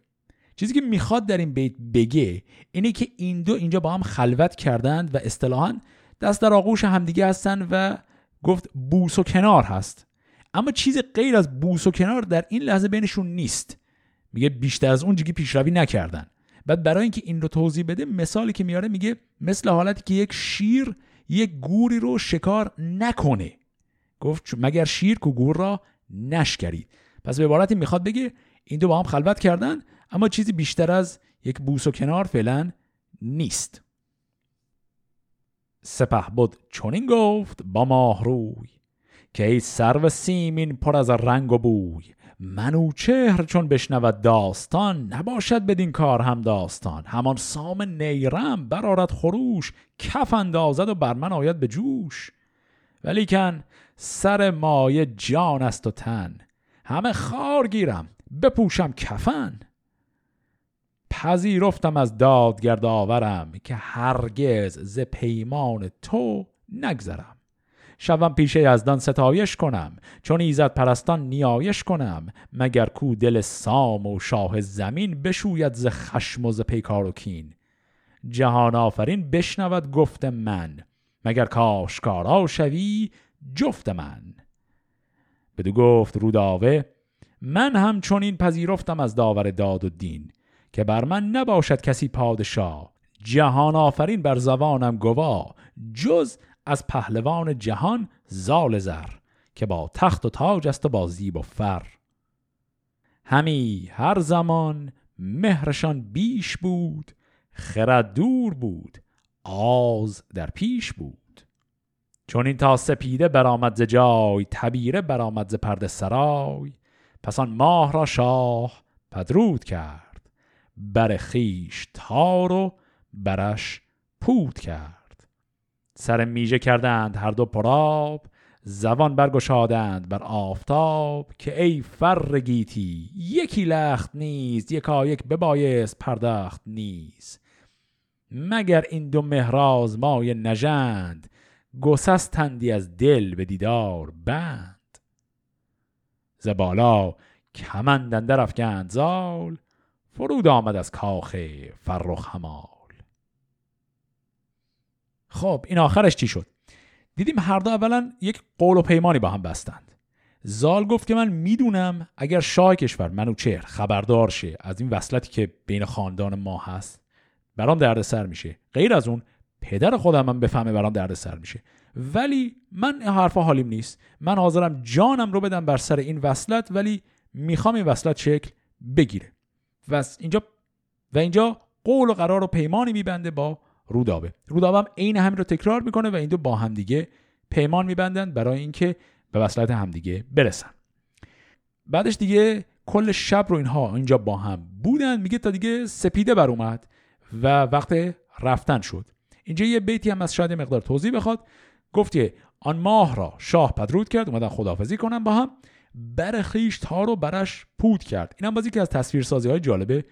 چیزی که می‌خواد در این بیت بگه اینه که این دو اینجا با هم خلوت کردند و اصطلاحا دست در آغوش همدیگه هستن و گفت بوس و کنار هست. اما چیز غیر از بوس و کنار در این لحظه بینشون نیست. میگه بیشتر از اون جگی پیشروی نکردن. بعد برای اینکه این رو توضیح بده مثالی که میاره میگه مثل حالتی که یک شیر یک گوری رو شکار نکنه. گفت مگر شیر که گور را نشکرید. پس به عبارتی می‌خواد بگه این دو با هم خلوت کردن اما چیزی بیشتر از یک بوس و کنار فعلا نیست. سپه بود چونین گفت با ماه روی که ای سرو سیمین پر از رنگ و بوی. منوچهر چون بشنود داستان نباشد بدین کار هم داستان. همان سام نیرم برارد خروش کف اندازد و بر من آید به جوش. ولیکن سر مایه جان است و تن. همه خار گیرم بپوشم کفن. پذیرفتم از دادگرد آورم که هرگز ز پیمان تو نگذرم. شوم پیش یزدان ستایش کنم چون ایزد پرستان نیایش کنم مگر کو دل سام و شاه زمین بشوید ز خشم و ز پیکار و کین. جهان آفرین بشنود گفت من مگر کاشکارا شوی جفت من. بدو گفت روداوه من هم چون این پذیرفتم از داور داد و دین. که بر من نباشد کسی پادشاه. جهان آفرین بر زبانم گوا جز از پهلوان جهان زال زر که با تخت و تاج است و با زیب و فر. همی هر زمان مهرشان بیش بود خرد دور بود آز در پیش بود. چون این تا سپیده برآمد ز جای تبیره برآمد ز پرده سرای پس آن ماه را شاه پدرود کرد. بر خیش تار و برش پود کرد. سر میژه کردند هر دو پراب زبان برگشادند بر آفتاب که ای فر گیتی یکی لخت نیز یکا یک ببایست پردخت نیز. مگر این دو مهراز مای نژند گسستندی از دل به دیدار بند. زبالا کمند اندر افکند زال فرود آمد از کاخ فرخ همال خب این آخرش چی شد؟ دیدیم هر دو اولا یک قول و پیمانی با هم بستند. زال گفت که من می‌دونم اگر شاه کشور منوچهر خبردار شه از این وصلتی که بین خاندان ما هست برام دردسر میشه. غیر از اون پدر خودم من بفهمه برام دردسر میشه. ولی من حرفا حالیم نیست. من حاضرم جانم رو بدم بر سر این وصلت ولی می‌خوام این وصلت شکل بگیره. و اینجا و اینجا قول و قرار و پیمانی میبنده با رودابه. رودابه هم عین همین رو تکرار می‌کنه و این دو با همدیگه پیمان میبندن برای اینکه به وصلت همدیگه برسن. بعدش دیگه کل شب رو اینها اینجا با هم بودن. میگه تا دیگه سپیده بر اومد و وقت رفتن شد. اینجا یه بیتی هم از شاید مقدار توضیح بخواد. گفت که آن ماه را شاه پدرود کرد. اومدن خداحافظی کنن با هم. بر خیش تار و برش پود کرد. اینم بازی که از تصویرسازی های جالب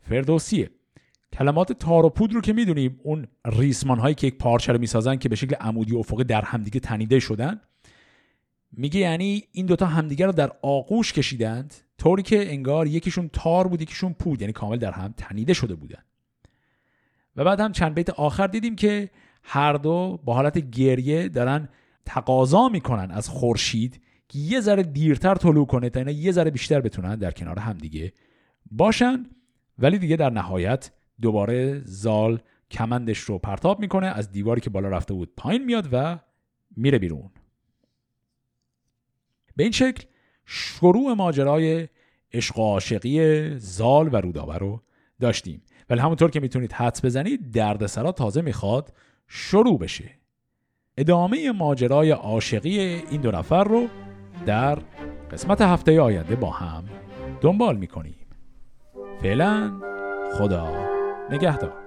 فردوسیه. کلمات تار و پود رو که می‌دونیم اون ریسمان هایی که یک پارچه رو می‌سازن که به شکل عمودی افقی در همدیگه تنیده شدن میگه یعنی این دوتا همدیگه رو در آغوش کشیدند طوری که انگار یکیشون تار بود یکیشون پود یعنی کامل در هم تنیده شده بودن. و بعد هم چند بیت آخر دیدیم که هر دو با حالت گریه دارن تقاضا می‌کنن از خورشید که یه ذره دیرتر طلوع کنه تا اینا یه ذره بیشتر بتونن در کنار هم دیگه باشن. ولی دیگه در نهایت دوباره زال کمندش رو پرتاب می‌کنه از دیواری که بالا رفته بود پایین میاد و میره بیرون. به این شکل شروع ماجرای عشق و عاشقی زال و رودابه رو داشتیم. ولی همونطور که می‌تونید حدس بزنید دردسرا تازه می‌خواد شروع بشه. ادامه ماجرای عاشقی این دو نفر رو در قسمت هفته آینده با هم دنبال می‌کنیم. فعلا خدا نگهدار.